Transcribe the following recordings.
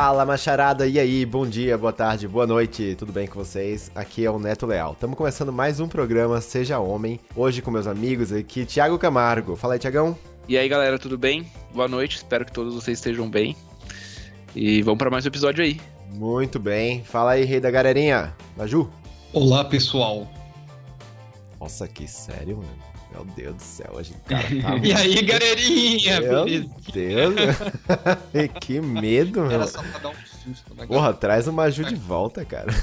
Fala, macharada, e aí? Bom dia, boa tarde, boa noite, tudo bem com vocês? Aqui é o Neto Leal. Estamos começando mais um programa Seja Homem, hoje com meus amigos aqui, Thiago Camargo. Fala aí, Tiagão. E aí, galera, tudo bem? Boa noite, espero que todos vocês estejam bem. E vamos para mais um episódio aí. Muito bem. Fala aí, rei da galerinha. Maju. Olá, pessoal. Nossa, que sério, mano. Meu Deus do céu, a gente cara tá... E aí, galerinha? Meu beleza? Deus. que medo, meu. Era só pra dar um susto, né? Porra, traz o Maju de volta, cara.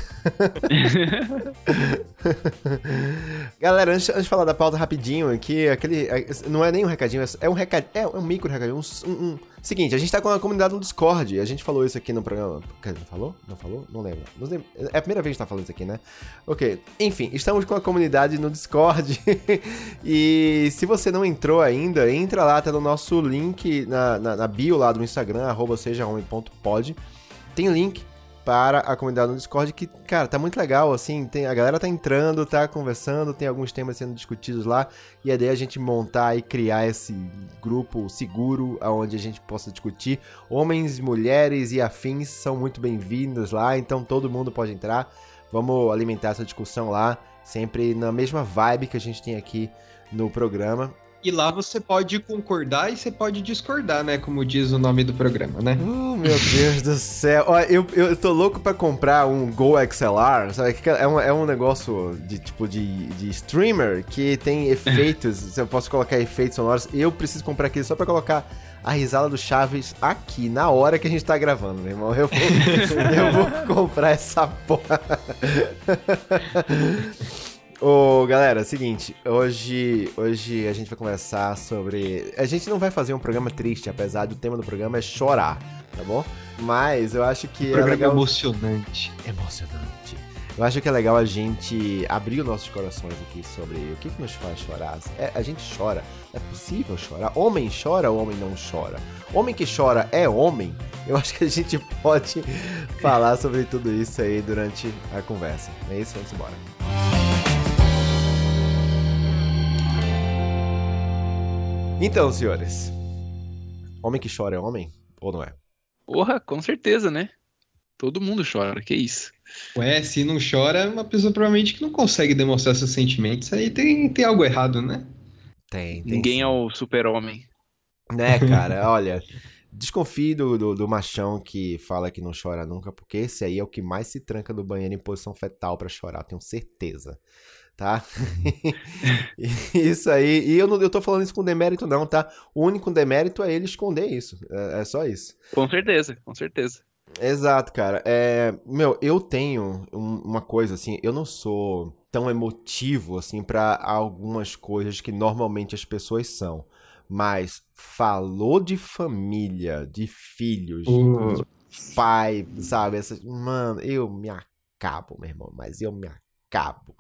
Galera, antes, antes de falar da pauta rapidinho aqui, aquele. Não é nem um recadinho, é um recadinho. É um micro recadinho. Um, um, seguinte, a gente tá com a comunidade no Discord. A gente falou isso aqui no programa. Falou? Não falou? Não lembro. Não lembro. É a primeira vez que a gente tá falando isso aqui, né? Ok. Enfim, estamos com a comunidade no Discord. e se você não entrou ainda, entra lá, tá no nosso link na, na, na bio lá do Instagram, arroba sejahome.pod. Tem link para a comunidade no Discord que, cara, tá muito legal, assim, tem, a galera tá entrando, tá conversando, tem alguns temas sendo discutidos lá, e a ideia é a gente montar e criar esse grupo seguro, onde a gente possa discutir. Homens, mulheres e afins são muito bem-vindos lá, então todo mundo pode entrar. Vamos alimentar essa discussão lá, sempre na mesma vibe que a gente tem aqui no programa. E lá você pode concordar e você pode discordar, né? Como diz o nome do programa, né? Oh, meu Deus do céu. Ó, eu, eu tô louco pra comprar um Go XLR, sabe? É um, é um negócio de tipo de, de streamer que tem efeitos. eu posso colocar efeitos sonoros. Eu preciso comprar aquele só pra colocar a risada do Chaves aqui, na hora que a gente tá gravando, meu irmão. Eu vou, eu vou comprar essa porra. Ô, galera, seguinte, hoje, hoje a gente vai conversar sobre. A gente não vai fazer um programa triste, apesar do tema do programa é chorar, tá bom? Mas eu acho que. Um programa é legal... emocionante. Emocionante. Eu acho que é legal a gente abrir os nossos corações aqui sobre o que, que nos faz chorar. É, a gente chora. É possível chorar? Homem chora ou homem não chora? Homem que chora é homem? Eu acho que a gente pode falar sobre tudo isso aí durante a conversa. É isso? Vamos embora. Então, senhores. Homem que chora é homem? Ou não é? Porra, com certeza, né? Todo mundo chora, que isso. Ué, se não chora, é uma pessoa provavelmente que não consegue demonstrar seus sentimentos. Aí tem, tem algo errado, né? Tem, tem Ninguém sim. é o super-homem. Né, cara? Olha, desconfie do, do, do machão que fala que não chora nunca, porque esse aí é o que mais se tranca no banheiro em posição fetal pra chorar, tenho certeza. Tá? isso aí. E eu não eu tô falando isso com demérito, não, tá? O único demérito é ele esconder isso. É, é só isso. Com certeza, com certeza. Exato, cara. É, meu, eu tenho um- uma coisa assim, eu não sou tão emotivo assim pra algumas coisas que normalmente as pessoas são. Mas falou de família, de filhos, Uh. de pai, sabe? Essas, mano, eu me acabo, meu irmão, mas eu me acabo.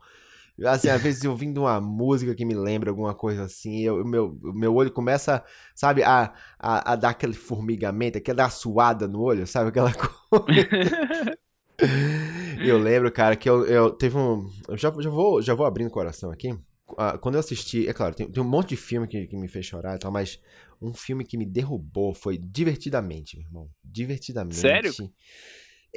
Assim, às vezes eu vindo uma música que me lembra alguma coisa assim, eu, meu, meu olho começa, sabe, a, a, a dar aquele formigamento, aquela suada no olho, sabe? Aquela coisa. Eu lembro, cara, que eu, eu teve um. Eu já, já, vou, já vou abrindo o coração aqui. Ah, Quando eu assisti, é claro, tem, tem um monte de filme que, que me fez chorar e tal, mas um filme que me derrubou foi Divertidamente, irmão. Divertidamente. Sério?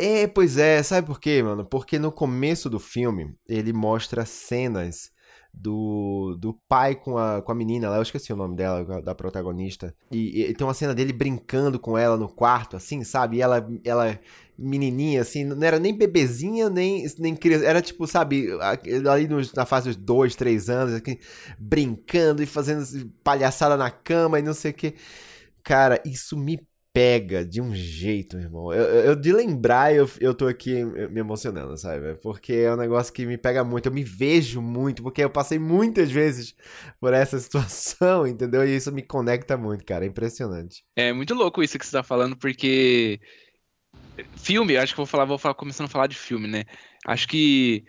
É, pois é, sabe por quê, mano? Porque no começo do filme ele mostra cenas do, do pai com a, com a menina lá, eu esqueci o nome dela, da protagonista. E, e tem uma cena dele brincando com ela no quarto, assim, sabe? E ela, ela menininha, assim, não era nem bebezinha, nem, nem criança, era tipo, sabe, ali nos- na fase dos dois, três anos, aqui, brincando e fazendo palhaçada na cama e não sei o que. Cara, isso me pega de um jeito, irmão. Eu, eu- de lembrar, eu, eu tô aqui me emocionando, sabe? Porque é um negócio que me pega muito. Eu me vejo muito, porque eu passei muitas vezes por essa situação, entendeu? E isso me conecta muito, cara. É impressionante. É muito louco isso que você tá falando, porque filme, acho que vou falar, vou falar começando a falar de filme, né? Acho que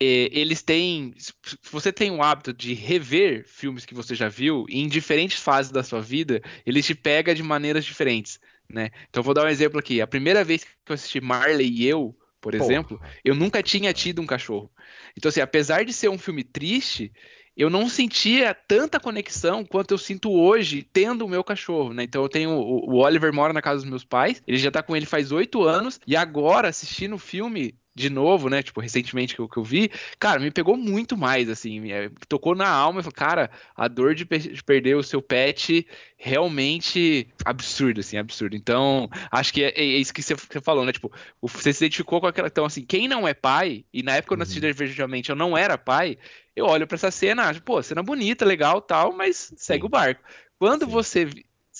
é, eles têm, se você tem o hábito de rever filmes que você já viu em diferentes fases da sua vida, ele te pega de maneiras diferentes, né? Então eu vou dar um exemplo aqui. A primeira vez que eu assisti Marley e eu, por Porra. exemplo, eu nunca tinha tido um cachorro. Então assim, apesar de ser um filme triste, eu não sentia tanta conexão quanto eu sinto hoje tendo o meu cachorro, né? Então eu tenho. O Oliver mora na casa dos meus pais, ele já tá com ele faz oito anos, e agora, assistindo o filme, de novo, né? Tipo, recentemente que eu, que eu vi, cara, me pegou muito mais, assim, é, tocou na alma e falou, cara, a dor de, de, perder o seu pet realmente absurdo, assim, absurdo. Então, acho que é, é isso que você, falou, né? Tipo, você se identificou com aquela. Então, assim, quem não é pai, e na época eu assisti uhum. Divergidamente eu não era pai, eu olho para essa cena, acho, pô, cena bonita, legal tal, mas Sim. segue o barco. Quando Sim. você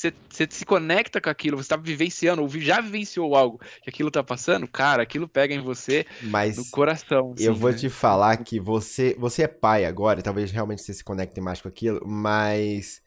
você, você se conecta com aquilo, você está vivenciando, ou já vivenciou algo que aquilo tá passando, cara, aquilo pega em você Mas no coração. eu assim, vou né? te falar que você, você é pai agora, talvez realmente você se conecte mais com aquilo, mas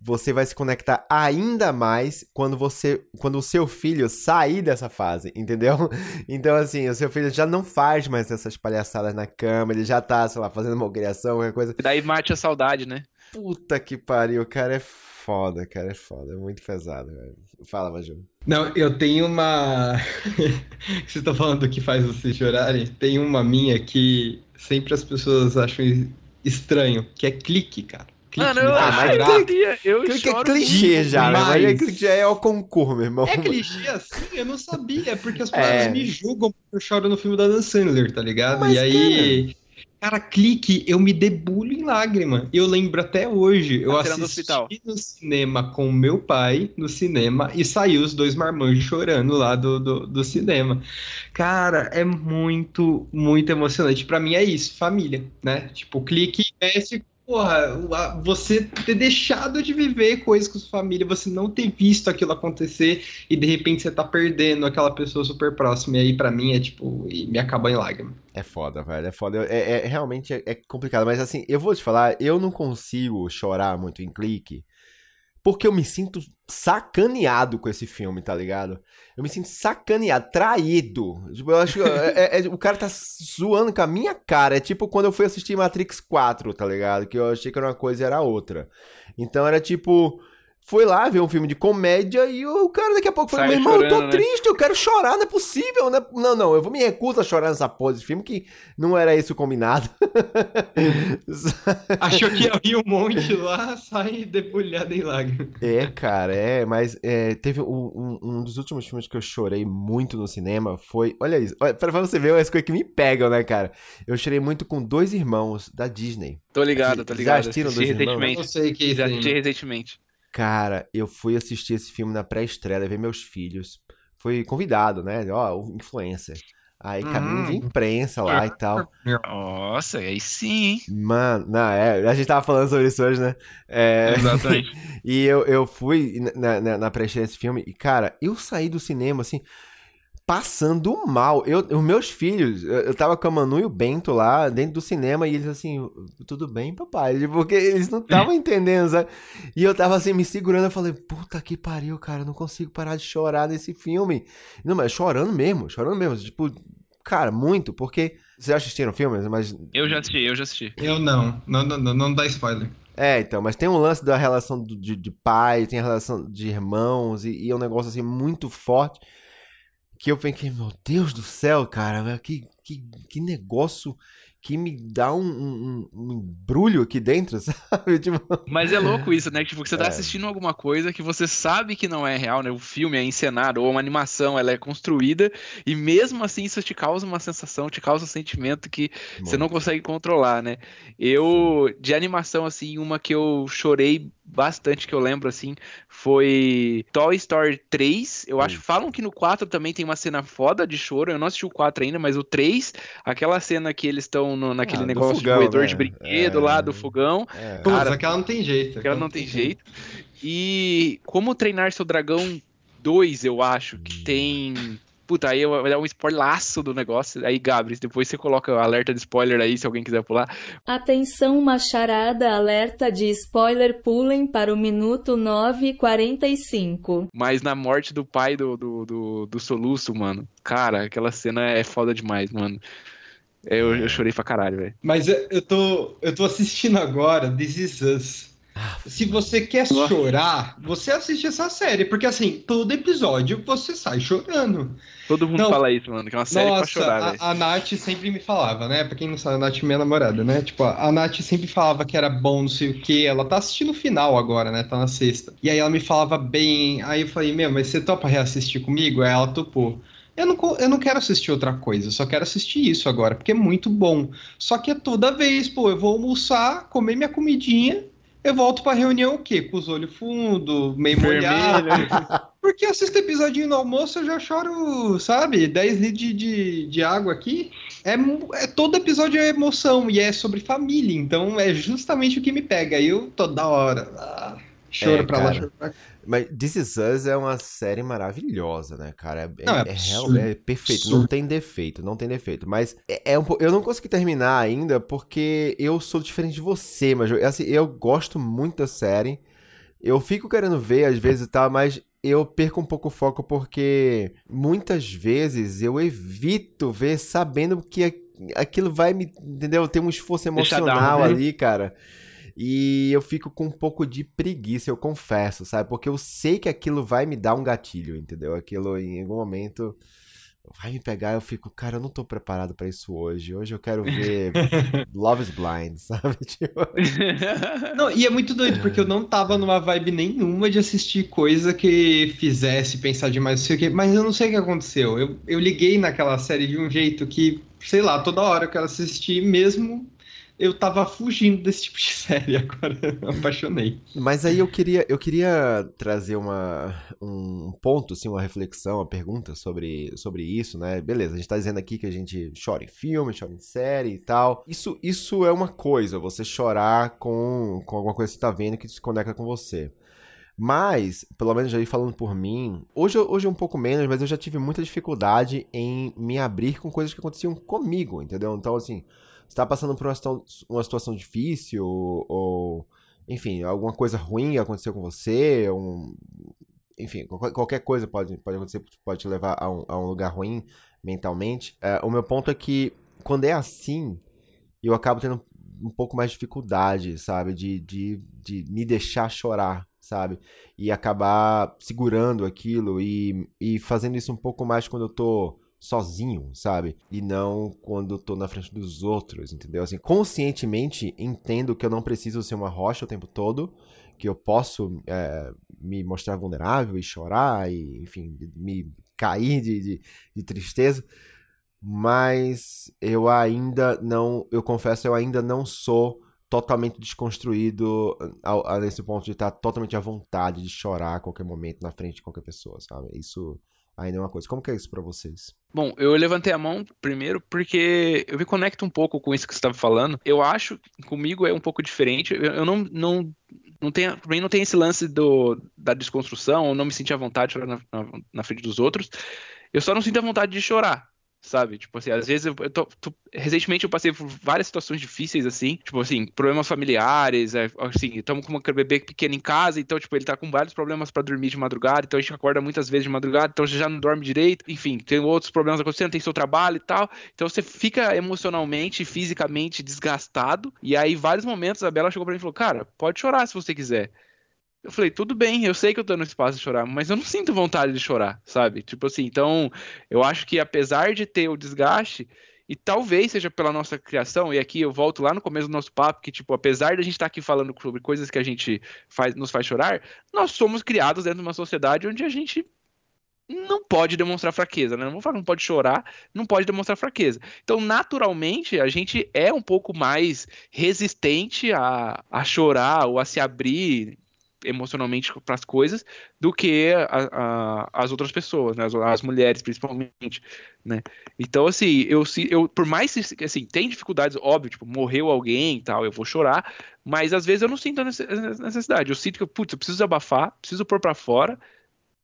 você vai se conectar ainda mais quando você quando o seu filho sair dessa fase, entendeu? Então assim, o seu filho já não faz mais essas palhaçadas na cama, ele já tá, sei lá, fazendo uma criação, qualquer coisa. E daí mate a saudade, né? Puta que pariu, cara, é foda, cara, é foda. É muito pesado, velho. Fala, Maju. Não, eu tenho uma. Você tá falando do que faz vocês chorarem? Tem uma minha que sempre as pessoas acham estranho, que é clique, cara. Clique Mano, eu, ah, mas clique, eu clique é clichê já, né? Mas é clichê é o concurso, meu irmão. É clichê assim? Eu não sabia, porque as pessoas é... me julgam porque eu choro no filme da Dan Sandler, tá ligado? Mas, e aí. Cara... Cara, clique, eu me debulho em lágrima. Eu lembro até hoje. Eu assisti no cinema com meu pai, no cinema, e saiu os dois marmanjos chorando lá do, do, do cinema. Cara, é muito, muito emocionante. para mim é isso, família, né? Tipo, clique mexe porra, você ter deixado de viver coisas com sua família, você não ter visto aquilo acontecer e de repente você tá perdendo aquela pessoa super próxima. E aí, para mim, é tipo, me acaba em lágrima. É foda, velho, é foda. É, é realmente é, é complicado, mas assim, eu vou te falar, eu não consigo chorar muito em clique porque eu me sinto sacaneado com esse filme, tá ligado? Eu me sinto sacaneado, traído. Tipo, eu acho que é, é, é, o cara tá zoando com a minha cara. É tipo quando eu fui assistir Matrix 4, tá ligado? Que eu achei que era uma coisa e era outra. Então era tipo foi lá ver um filme de comédia e o cara daqui a pouco falou: Meu irmão, chorando, eu tô né? triste, eu quero chorar, não é possível. Não, é... não, não, eu vou me recuso a chorar nessa pose de filme que não era isso combinado. Achou que ia vir um monte lá, sai debulhado em lágrimas. É, cara, é, mas é, teve um, um, dos últimos filmes que eu chorei muito no cinema foi. Olha isso, olha, pra você ver as coisas que me pegam, né, cara? Eu chorei muito com dois irmãos da Disney. Tô ligado, tô ligado. Já assistiram dois irmãos? Eu sei que já assisti recentemente. Cara, eu fui assistir esse filme na pré-estreia, ver meus filhos. Fui convidado, né? Ó, influencer. Aí caminho de hum. imprensa lá e tal. Nossa, aí sim. Mano, não, é, a gente tava falando sobre isso hoje, né? É... Exatamente. e eu, eu fui na, na, na pré-estreia desse filme e, cara, eu saí do cinema, assim, passando mal. Eu, os meus filhos, eu tava com a Manu e o Bento lá dentro do cinema e eles assim, tudo bem, papai? Porque eles não estavam entendendo, sabe? E eu tava assim, me segurando, eu falei, puta que pariu, cara, eu não consigo parar de chorar nesse filme. Não, mas chorando mesmo, chorando mesmo. Tipo, cara, muito, porque. Vocês já assistiram filmes? Mas... Eu já assisti, eu já assisti. Eu não, não, não, não, não dá spoiler. É, então, mas tem um lance da relação de, de pai, tem a relação de irmãos, e, e é um negócio assim muito forte que eu pensei, meu Deus do céu, cara, que, que, que negócio que me dá um, um, um embrulho aqui dentro, sabe? Tipo... Mas é louco isso, né? Tipo, que você tá é. assistindo alguma coisa que você sabe que não é real, né? O filme é encenado, ou uma animação, ela é construída, e mesmo assim isso te causa uma sensação, te causa um sentimento que Muito. você não consegue controlar, né? Eu, de animação, assim, uma que eu chorei bastante que eu lembro assim foi Toy Story 3. Eu acho, falam que no 4 também tem uma cena foda de choro. Eu não assisti o 4 ainda, mas o 3, aquela cena que eles estão naquele ah, negócio fogão, de moedor né? de brinquedo é... lá do fogão. É. Cara, Putz, aquela não tem jeito. Aquela não tem jeito. E como treinar seu dragão 2, eu acho que tem Puta, aí vai dar um spoilaço do negócio. Aí, Gabris, depois você coloca o alerta de spoiler aí, se alguém quiser pular. Atenção, macharada, alerta de spoiler, pulem para o minuto 9:45. Mas na morte do pai do, do, do, do Soluço, mano, cara, aquela cena é foda demais, mano. Eu, eu chorei pra caralho, velho. Mas eu tô, eu tô assistindo agora This Is Us. Se você quer chorar, você assiste essa série, porque assim, todo episódio você sai chorando. Todo mundo Não, fala isso, mano, que é uma série nossa, pra chorar, a, a Nath sempre me falava, né? Pra quem não sabe, a Nath é minha namorada, né? Tipo, a, a Nath sempre falava que era bom, não sei o que. Ela tá assistindo o final agora, né? Tá na sexta. E aí ela me falava bem. Aí eu falei, meu, mas você topa reassistir comigo? Aí ela topou. Eu não, eu não quero assistir outra coisa, só quero assistir isso agora, porque é muito bom. Só que é toda vez, pô, eu vou almoçar, comer minha comidinha, eu volto pra reunião o quê? Com os olhos fundos, meio molhado. Porque assisto episódio no almoço, eu já choro, sabe? 10 litros de, de, de água aqui. É, é, todo episódio é emoção e é sobre família, então é justamente o que me pega. Eu toda hora. Ah, choro é, pra cara. lá, choro pra cá. Mas This Is Us é uma série maravilhosa, né, cara? É, não, é, é, é, perfeito, absurdo. não tem defeito, não tem defeito. Mas é, é um, eu não consegui terminar ainda porque eu sou diferente de você, mas eu, assim, eu gosto muito da série. Eu fico querendo ver às vezes e tal, mas eu perco um pouco o foco porque muitas vezes eu evito ver sabendo que aquilo vai me, entendeu? Tem um esforço emocional né? ali, cara. E eu fico com um pouco de preguiça, eu confesso, sabe? Porque eu sei que aquilo vai me dar um gatilho, entendeu? Aquilo em algum momento vai me pegar, eu fico, cara, eu não tô preparado para isso hoje. Hoje eu quero ver Love is Blind, sabe? Tipo... Não, e é muito doido, porque eu não tava numa vibe nenhuma de assistir coisa que fizesse pensar demais, não sei o quê, mas eu não sei o que aconteceu. Eu, eu liguei naquela série de um jeito que, sei lá, toda hora eu quero assistir, mesmo eu tava fugindo desse tipo de série, agora eu apaixonei. Mas aí eu queria, eu queria trazer uma, um ponto, assim, uma reflexão, uma pergunta sobre, sobre isso, né? Beleza, a gente tá dizendo aqui que a gente chora em filme, chora em série e tal. Isso, isso é uma coisa, você chorar com, com alguma coisa que você tá vendo que se conecta com você. Mas, pelo menos aí falando por mim, hoje, hoje é um pouco menos, mas eu já tive muita dificuldade em me abrir com coisas que aconteciam comigo, entendeu? Então, assim, está passando por uma situação, uma situação difícil ou, ou, enfim, alguma coisa ruim aconteceu com você, um, enfim, qualquer coisa pode, pode acontecer, pode te levar a um, a um lugar ruim mentalmente. É, o meu ponto é que quando é assim, eu acabo tendo um pouco mais de dificuldade, sabe, de, de, de me deixar chorar, sabe, e acabar segurando aquilo e, e fazendo isso um pouco mais quando eu tô sozinho, sabe? E não quando tô na frente dos outros, entendeu? Assim, conscientemente entendo que eu não preciso ser uma rocha o tempo todo, que eu posso é, me mostrar vulnerável e chorar, e, enfim, me cair de, de, de tristeza, mas eu ainda não, eu confesso, eu ainda não sou totalmente desconstruído a, a, nesse ponto de estar totalmente à vontade de chorar a qualquer momento na frente de qualquer pessoa, sabe? Isso ainda é uma coisa. Como que é isso para vocês? Bom, eu levantei a mão primeiro porque eu me conecto um pouco com isso que você estava falando. Eu acho, comigo é um pouco diferente. Eu, não, não, não tenho, mim não tem esse lance do, da desconstrução, eu não me sentir à vontade de chorar na, na, na frente dos outros. Eu só não sinto a vontade de chorar sabe? Tipo assim, às vezes eu, eu tô, tô, recentemente eu passei por várias situações difíceis assim, tipo assim, problemas familiares, é, assim, estamos com um bebê pequeno em casa, então tipo, ele tá com vários problemas para dormir de madrugada, então a gente acorda muitas vezes de madrugada, então já não dorme direito, enfim, tem outros problemas acontecendo, tem seu trabalho e tal. Então você fica emocionalmente, fisicamente desgastado, e aí vários momentos a Bela chegou para mim e falou: "Cara, pode chorar se você quiser". Eu falei, tudo bem, eu sei que eu tô no espaço de chorar, mas eu não sinto vontade de chorar, sabe? Tipo assim, então, eu acho que apesar de ter o desgaste, e talvez seja pela nossa criação, e aqui eu volto lá no começo do nosso papo, que, tipo, apesar de a gente estar tá aqui falando sobre coisas que a gente faz, nos faz chorar, nós somos criados dentro de uma sociedade onde a gente não pode demonstrar fraqueza, né? Não vou falar não pode chorar, não pode demonstrar fraqueza. Então, naturalmente, a gente é um pouco mais resistente a, a chorar ou a se abrir emocionalmente para as coisas do que a, a, as outras pessoas, né? as, as, mulheres principalmente, né? Então assim, eu, eu por mais que assim tem dificuldades, óbvio, tipo morreu alguém e tal, eu vou chorar, mas às vezes eu não sinto a necessidade. Eu sinto que putz, eu preciso abafar, preciso pôr para fora,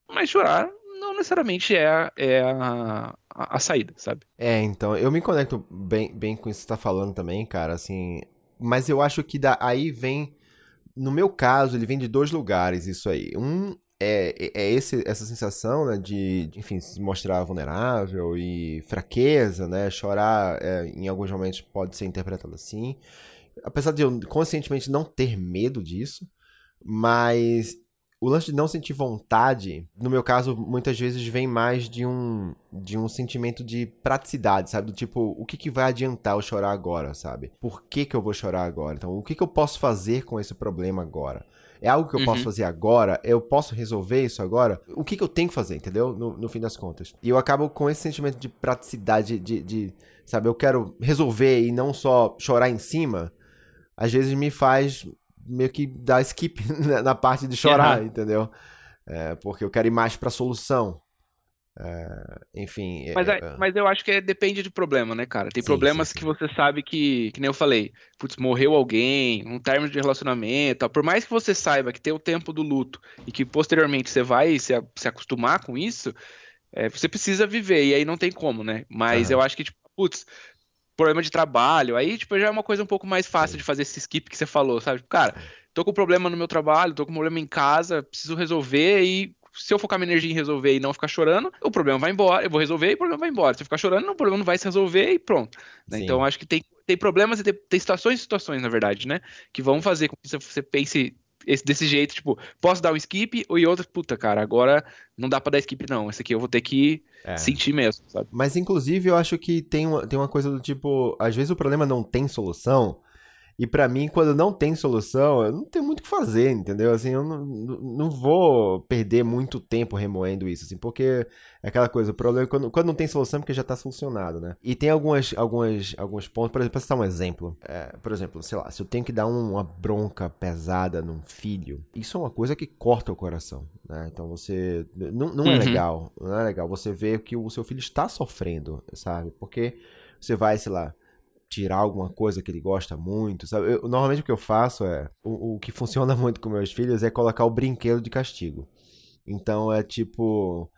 mas chorar não necessariamente é, é a, a, a, saída, sabe? É, então, eu me conecto bem, bem com isso que você tá falando também, cara, assim, mas eu acho que da, aí vem no meu caso, ele vem de dois lugares, isso aí. Um é, é, é esse, essa sensação né, de, enfim, se mostrar vulnerável e fraqueza, né? Chorar é, em alguns momentos pode ser interpretado assim. Apesar de eu conscientemente não ter medo disso, Mas o lance de não sentir vontade, no meu caso, muitas vezes vem mais de um de um sentimento de praticidade, sabe? Do tipo, o que, que vai adiantar eu chorar agora, sabe? Por que, que eu vou chorar agora? Então, o que, que eu posso fazer com esse problema agora? É algo que eu uhum. posso fazer agora? Eu posso resolver isso agora? O que, que eu tenho que fazer, entendeu? No, no fim das contas. E eu acabo com esse sentimento de praticidade, de, de, sabe, eu quero resolver e não só chorar em cima. Às vezes me faz meio que dar skip na parte de chorar, uhum. entendeu? É, porque eu quero ir mais pra solução. É, enfim. Mas, é, é, mas eu acho que é, depende de problema, né, cara? Tem sim, problemas sim, sim. que você sabe que, que nem eu falei, putz, morreu alguém, um término de relacionamento, por mais que você saiba que tem o tempo do luto e que posteriormente você vai se, se acostumar com isso, é, você precisa viver, e aí não tem como, né? Mas uhum. eu acho que, tipo, putz, problema de trabalho, aí, tipo, já é uma coisa um pouco mais fácil de fazer esse skip que você falou, sabe? Tipo, cara, tô com problema no meu trabalho, tô com problema em casa, preciso resolver e se eu focar minha energia em resolver e não ficar chorando, o problema vai embora, eu vou resolver e o problema vai embora. Se eu ficar chorando, o problema não vai se resolver e pronto. Né? Então, acho que tem, tem problemas e tem, tem situações e situações, na verdade, né? Que vão fazer com que você pense esse, desse jeito, tipo, posso dar um skip e outro, puta, cara, agora não dá para dar skip não, esse aqui eu vou ter que é. sentir mesmo, sabe? Mas inclusive eu acho que tem uma, tem uma coisa do tipo, às vezes o problema não tem solução, e para mim, quando não tem solução, eu não tenho muito o que fazer, entendeu? Assim, eu não, não vou perder muito tempo remoendo isso, assim, porque é aquela coisa, o problema é quando, quando não tem solução é porque já tá solucionado, né? E tem algumas, algumas, alguns pontos, por exemplo, pra citar um exemplo. É, por exemplo, sei lá, se eu tenho que dar uma bronca pesada num filho, isso é uma coisa que corta o coração, né? Então você. Não, não é uhum. legal, não é legal você ver que o seu filho está sofrendo, sabe? Porque você vai, sei lá tirar alguma coisa que ele gosta muito, sabe? Eu, normalmente o que eu faço é. O, o, que funciona muito com meus filhos é colocar o brinquedo de castigo. Então é tipo.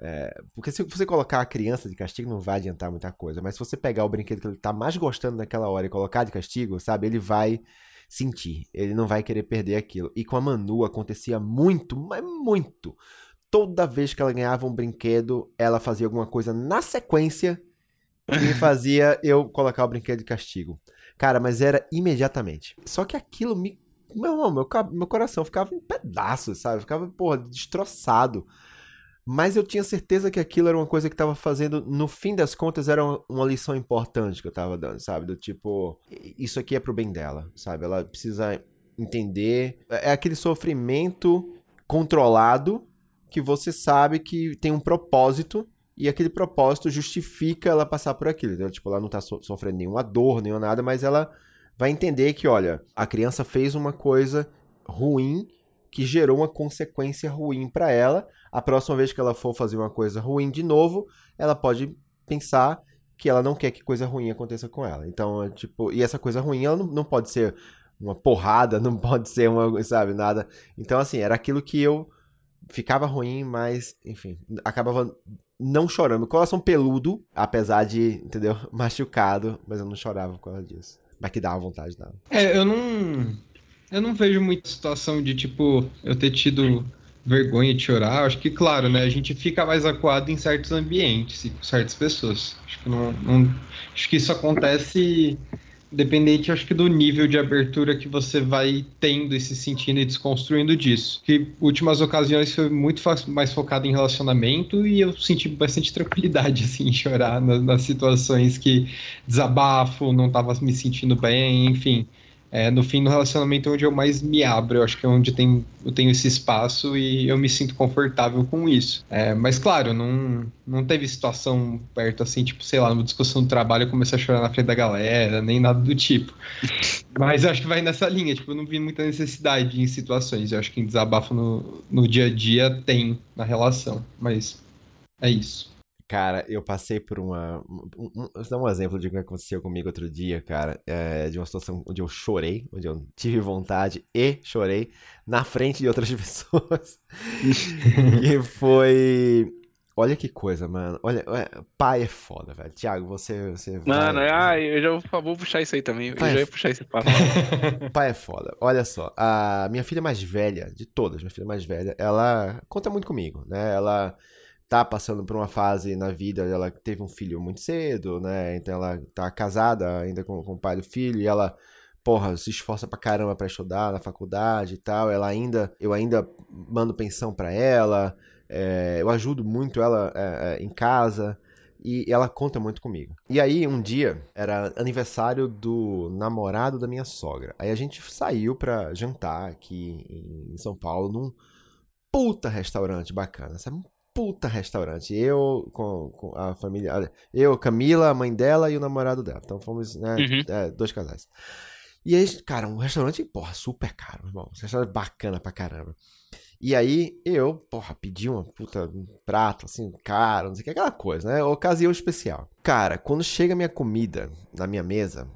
É, porque se você colocar a criança de castigo não vai adiantar muita coisa, mas se você pegar o brinquedo que ele tá mais gostando naquela hora e colocar de castigo, sabe? Ele vai sentir, ele não vai querer perder aquilo. E com a Manu acontecia muito, mas muito. Toda vez que ela ganhava um brinquedo, ela fazia alguma coisa na sequência que fazia eu colocar o brinquedo de castigo. Cara, mas era imediatamente. Só que aquilo me. Meu meu, meu coração ficava em pedaços, sabe? Ficava, porra, destroçado. Mas eu tinha certeza que aquilo era uma coisa que estava fazendo, no fim das contas, era uma, lição importante que eu estava dando, sabe? Do tipo, isso aqui é pro bem dela, sabe? Ela precisa entender. É aquele sofrimento controlado que você sabe que tem um propósito e aquele propósito justifica ela passar por aquilo. Então, tipo, ela não tá so sofrendo nenhuma dor, nenhuma nada, mas ela vai entender que, olha, a criança fez uma coisa ruim que gerou uma consequência ruim para ela. A próxima vez que ela for fazer uma coisa ruim de novo, ela pode pensar que ela não quer que coisa ruim aconteça com ela. Então, é, tipo, e essa coisa ruim, ela não, não pode ser uma porrada, não pode ser uma, sabe, nada. Então, assim, era aquilo que eu ficava ruim, mas, enfim, acabava não chorando. Meu coração peludo, apesar de, entendeu, machucado, mas eu não chorava por causa disso. Mas que dava vontade, dava. É, eu não. Eu não vejo muita situação de, tipo, eu ter tido vergonha de chorar. Acho que, claro, né, a gente fica mais acuado em certos ambientes e com certas pessoas. Acho que não, não acho que isso acontece dependente, acho que do nível de abertura que você vai tendo e se sentindo e desconstruindo disso. Que últimas ocasiões foi muito mais focado em relacionamento e eu senti bastante tranquilidade assim em chorar nas, nas situações que desabafo, não estava me sentindo bem, enfim é, no fim do relacionamento é onde eu mais me abro, eu acho que é onde tem, eu tenho esse espaço e eu me sinto confortável com isso. É, mas claro, não, não teve situação perto assim, tipo, sei lá, numa discussão do trabalho eu comecei a chorar na frente da galera, nem nada do tipo. mas eu acho que vai nessa linha, tipo, eu não vi muita necessidade em situações, eu acho que em desabafo no, no dia a dia tem na relação, mas é isso. Cara, eu passei por uma. Um, um, vou dar um exemplo de o que aconteceu comigo outro dia, cara. É, de uma situação onde eu chorei, onde eu tive vontade e chorei na frente de outras pessoas. e foi. Olha que coisa, mano. Olha, pai é foda, velho. Tiago, você. você mano, vai... ah, eu já vou puxar isso aí também. Pai eu já ia puxar esse papo. pai é foda. Olha só, a minha filha mais velha, de todas, minha filha mais velha, ela conta muito comigo, né? Ela tá passando por uma fase na vida, ela teve um filho muito cedo, né? Então ela tá casada ainda com, com o pai do filho e ela porra, se esforça pra caramba pra estudar na faculdade e tal. Ela ainda, eu ainda mando pensão pra ela, é, eu ajudo muito ela é, é, em casa e ela conta muito comigo. E aí, um dia, era aniversário do namorado da minha sogra. Aí a gente saiu pra jantar aqui em São Paulo, num puta restaurante bacana, sabe? Puta restaurante. Eu com, com a família. Eu, Camila, a mãe dela e o namorado dela. Então fomos, né? Uhum. É, dois casais. E aí, cara, um restaurante, porra, super caro, irmão. Um restaurante bacana pra caramba. E aí eu, porra, pedi uma puta um prato, assim, caro, não sei o que, aquela coisa, né? Ocasião especial. Cara, quando chega a minha comida na minha mesa,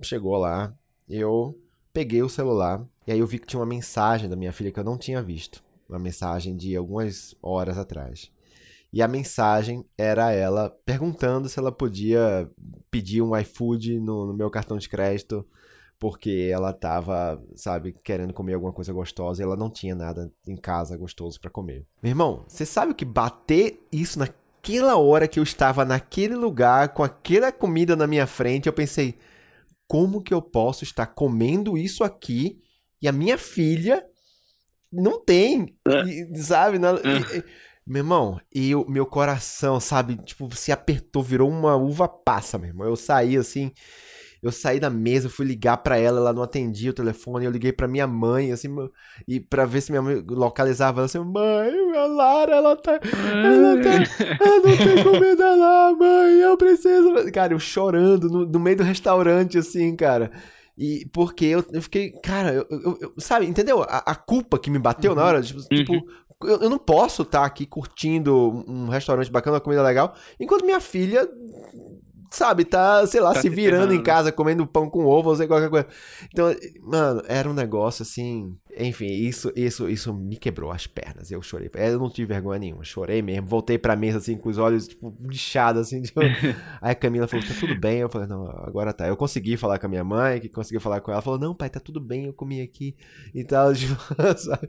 chegou lá, eu peguei o celular e aí eu vi que tinha uma mensagem da minha filha que eu não tinha visto. Uma mensagem de algumas horas atrás. E a mensagem era ela perguntando se ela podia pedir um iFood no, no meu cartão de crédito porque ela tava, sabe, querendo comer alguma coisa gostosa e ela não tinha nada em casa gostoso para comer. Meu irmão, você sabe o que bater isso naquela hora que eu estava naquele lugar com aquela comida na minha frente, eu pensei, como que eu posso estar comendo isso aqui e a minha filha não tem, e, sabe? Não, e, meu irmão, e meu coração, sabe, tipo, se apertou, virou uma uva passa, meu irmão. Eu saí assim, eu saí da mesa, fui ligar para ela, ela não atendia o telefone, eu liguei para minha mãe, assim, e para ver se minha mãe localizava ela, assim, mãe, a Lara, ela tá, ela tá, ela não tem comida lá, mãe, eu preciso, cara, eu chorando no, no meio do restaurante, assim, cara, e porque eu, eu fiquei, cara, eu, eu, eu sabe, entendeu? A, a, culpa que me bateu uhum. na hora, tipo, uhum. tipo eu, eu, não posso estar tá aqui curtindo um restaurante bacana, uma comida legal, enquanto minha filha sabe, tá, sei lá, tá se virando em casa, comendo pão com ovo, ou sei qualquer coisa. Então, mano, era um negócio assim. Enfim, isso, isso, isso me quebrou as pernas. Eu chorei. Eu não tive vergonha nenhuma. Chorei mesmo. Voltei pra mesa assim, com os olhos, tipo, lixados, assim. Tipo... Aí a Camila falou: tá tudo bem. Eu falei: não, agora tá. Eu consegui falar com a minha mãe, que consegui falar com ela. Ela falou: não, pai, tá tudo bem. Eu comi aqui e tal. Tipo, sabe?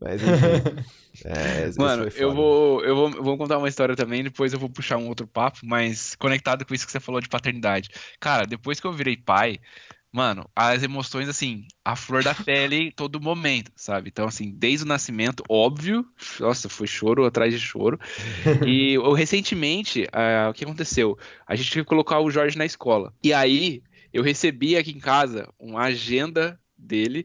Mas enfim. É, Mano, eu vou, eu vou, vou contar uma história também. Depois eu vou puxar um outro papo, mas conectado com isso que você falou de paternidade. Cara, depois que eu virei pai mano, as emoções, assim, a flor da pele todo momento, sabe? Então, assim, desde o nascimento, óbvio, nossa, foi choro atrás de choro. e eu, recentemente, uh, o que aconteceu? A gente teve que colocar o Jorge na escola. E aí, eu recebi aqui em casa uma agenda dele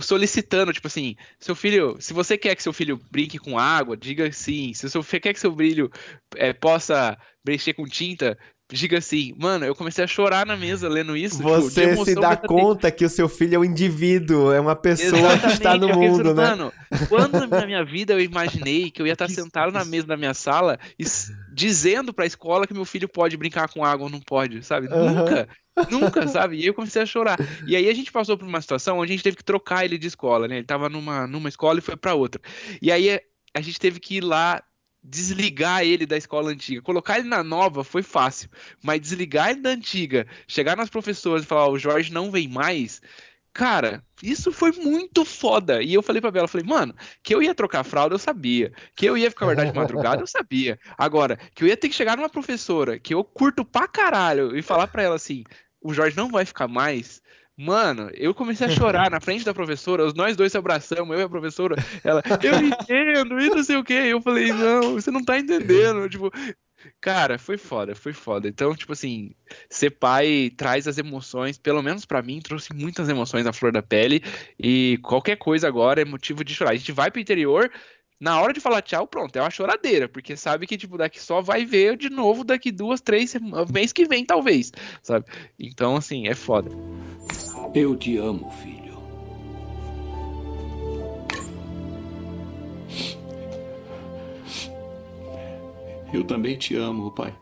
solicitando, tipo assim, seu filho, se você quer que seu filho brinque com água, diga sim. Se filho quer que seu brilho é, possa mexer com tinta, diga assim, mano, eu comecei a chorar na mesa lendo isso. Tipo, Você tipo, se dá conta que o seu filho é um indivíduo, é uma pessoa Exatamente, que está no mundo, né? Mano, quando na minha vida eu imaginei que eu ia estar sentado na mesa da minha sala e dizendo para a escola que meu filho pode brincar com água ou não pode, sabe? Uhum. Nunca. Nunca, sabe? E aí eu comecei a chorar. E aí a gente passou por uma situação onde a gente teve que trocar ele de escola, né? Ele tava numa, numa escola e foi para outra. E aí a gente teve que ir lá desligar ele da escola antiga. Colocar ele na nova foi fácil, mas desligar ele da antiga, chegar nas professoras e falar: oh, o Jorge não vem mais. Cara, isso foi muito foda. E eu falei pra Bela, falei, mano, que eu ia trocar fralda, eu sabia. Que eu ia ficar verdade de madrugada, eu sabia. Agora, que eu ia ter que chegar numa professora que eu curto pra caralho e falar pra ela assim: o Jorge não vai ficar mais. Mano, eu comecei a chorar na frente da professora, nós dois se abraçamos, eu e a professora, ela, eu entendo, e não sei o que. Eu falei, não, você não tá entendendo. Tipo, cara, foi foda, foi foda. Então, tipo assim, ser pai traz as emoções, pelo menos para mim, trouxe muitas emoções à flor da pele. E qualquer coisa agora é motivo de chorar. A gente vai pro interior, na hora de falar tchau, pronto, é uma choradeira, porque sabe que, tipo, daqui só vai ver de novo daqui duas, três, mês que vem, talvez, sabe? Então, assim, é foda. Eu te amo, filho. Eu também te amo, pai.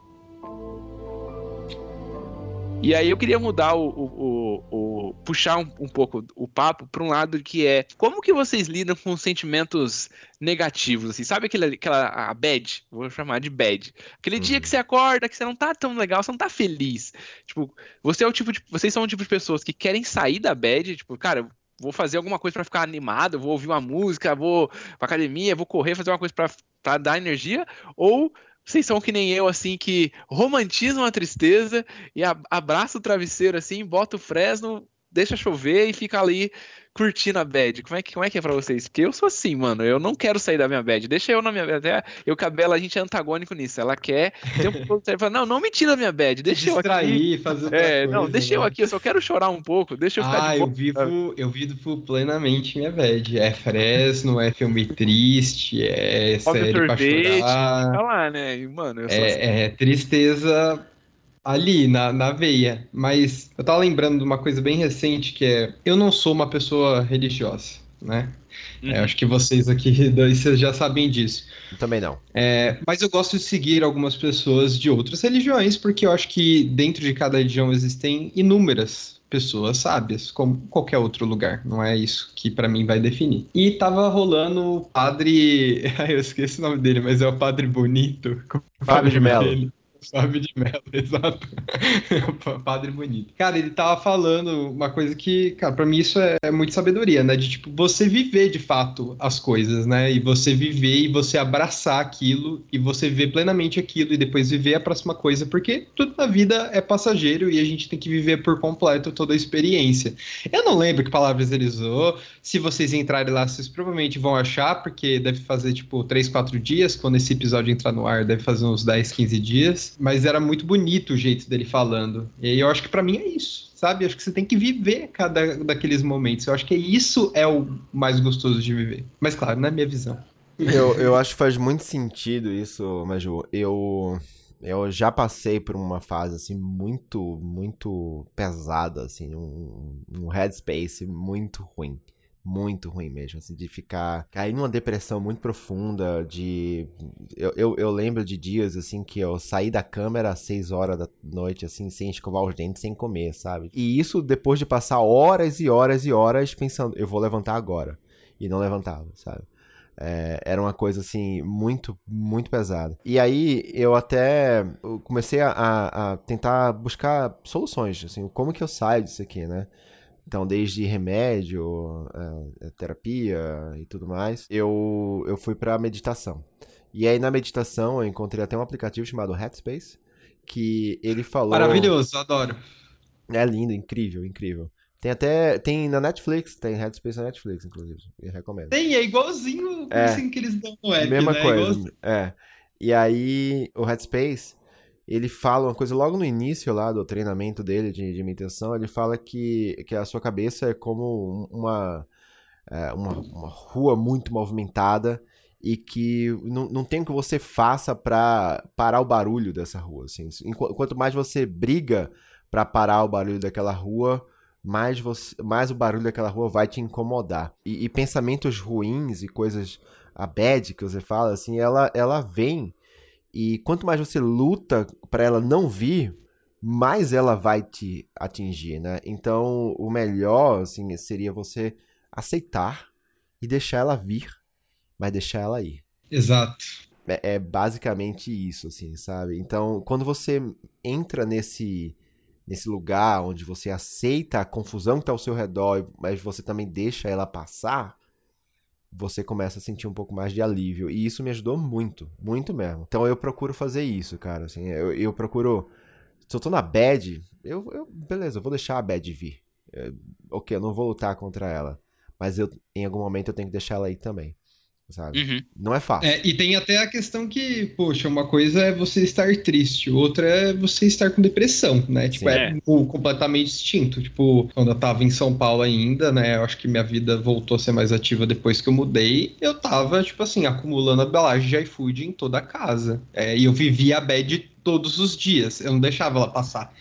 E aí eu queria mudar o, o, o, o puxar um, um, pouco o papo para um lado que é como que vocês lidam com sentimentos negativos, assim, sabe aquele, aquela a bad, vou chamar de bad, aquele uhum. dia que você acorda que você não tá tão legal, você não tá feliz, tipo, você é o tipo de, vocês são o tipo de pessoas que querem sair da bad, tipo, cara, vou fazer alguma coisa para ficar animado, vou ouvir uma música, vou pra academia, vou correr, fazer uma coisa para dar energia, ou vocês são que nem eu, assim, que romantizam a tristeza e abraça o travesseiro, assim, bota o Fresno, deixa chover e fica ali curtindo a bad. Como é que, como é, que é pra vocês? Porque eu sou assim, mano. Eu não quero sair da minha bad. Deixa eu na minha bad. Até eu e a gente é antagônico nisso. Ela quer. Tempo fala, não, não me tira da minha bad. Deixa eu aqui. fazer É, coisa, não, deixa né? eu aqui. Eu só quero chorar um pouco. Deixa eu ficar ah, de boa. Eu vivo, eu vivo plenamente minha bad. É Fresno, é filme triste, é Come série sorvete, pra chorar. lá, né? E, mano, eu é, assim. é tristeza ali na, na veia. Mas eu tava lembrando de uma coisa bem recente que é eu não sou uma pessoa religiosa, né? Uhum. É, acho que vocês aqui dois vocês já sabem disso. Eu também não. É, mas eu gosto de seguir algumas pessoas de outras religiões, porque eu acho que dentro de cada religião existem inúmeras pessoas sábias, como qualquer outro lugar. Não é isso que para mim vai definir. E tava rolando o padre. eu esqueci o nome dele, mas é o padre bonito. Fábio de Mello. Fábio de Mello, exato. Padre bonito. Cara, ele tava falando uma coisa que, cara, pra mim isso é muito sabedoria, né? De tipo, você viver de fato as coisas, né? E você viver e você abraçar aquilo e você viver plenamente aquilo e depois viver a próxima coisa, porque tudo na vida é passageiro e a gente tem que viver por completo toda a experiência. Eu não lembro que palavras ele usou. Se vocês entrarem lá, vocês provavelmente vão achar, porque deve fazer tipo 3, 4 dias. Quando esse episódio entrar no ar, deve fazer uns 10, 15 dias mas era muito bonito o jeito dele falando. E eu acho que para mim é isso, sabe? Acho que você tem que viver cada daqueles momentos. Eu acho que isso é o mais gostoso de viver. Mas claro, na é minha visão. Eu, eu acho que faz muito sentido isso, Maju. Eu eu já passei por uma fase assim muito muito pesada assim, um, um headspace muito ruim muito ruim mesmo, assim, de ficar. cair numa depressão muito profunda, de. Eu, eu, eu, lembro de dias, assim, que eu saí da câmera às 6 horas da noite, assim, sem escovar os dentes, sem comer, sabe? E isso depois de passar horas e horas e horas pensando, eu vou levantar agora. E não levantava, sabe? É, era uma coisa assim muito, muito pesada. E aí eu até comecei a, a, tentar buscar soluções, assim, como que eu saio disso aqui, né? Então, desde remédio, é, terapia e tudo mais, eu, eu fui para meditação. E aí, na meditação, eu encontrei até um aplicativo chamado Headspace, que ele falou... Maravilhoso, adoro. É lindo, incrível, incrível. Tem até. Tem na Netflix, tem Headspace na Netflix, inclusive. Eu recomendo. Tem, é igualzinho é, assim que eles dão no app, Mesma né? coisa. É. E aí, o Headspace, ele fala uma coisa logo no início lá do treinamento dele de, de meditação, ele fala que, que a sua cabeça é como uma, é, uma, uma, rua muito movimentada e que não, não tem o que você faça para parar o barulho dessa rua. Assim. Quanto mais você briga para parar o barulho daquela rua, mais, você, mais o barulho daquela rua vai te incomodar. E, e pensamentos ruins e coisas, a bad que você fala, assim, ela, ela vem e quanto mais você luta para ela não vir, mais ela vai te atingir, né? Então, o melhor, assim, seria você aceitar e deixar ela vir, mas deixar ela ir. Exato. É, é basicamente isso, assim, sabe? Então, quando você entra nesse nesse lugar onde você aceita a confusão que está ao seu redor, mas você também deixa ela passar, você começa a sentir um pouco mais de alívio. E isso me ajudou muito, muito mesmo. Então eu procuro fazer isso, cara. Assim, eu, eu procuro. Se eu tô na bad, eu, eu beleza, eu vou deixar a bad vir. É, ok, eu não vou lutar contra ela. Mas eu, em algum momento eu tenho que deixar ela aí também sabe? Uhum. Não é fácil. É, e tem até a questão que, poxa, uma coisa é você estar triste, outra é você estar com depressão, né? Tipo, Sim, é, é. completamente distinto. Tipo, quando eu tava em São Paulo ainda, né? Eu acho que minha vida voltou a ser mais ativa depois que eu mudei. Eu tava, tipo assim, acumulando a embalagem de iFood em toda a casa. É, e eu vivia a bad todos os dias. Eu não deixava ela passar.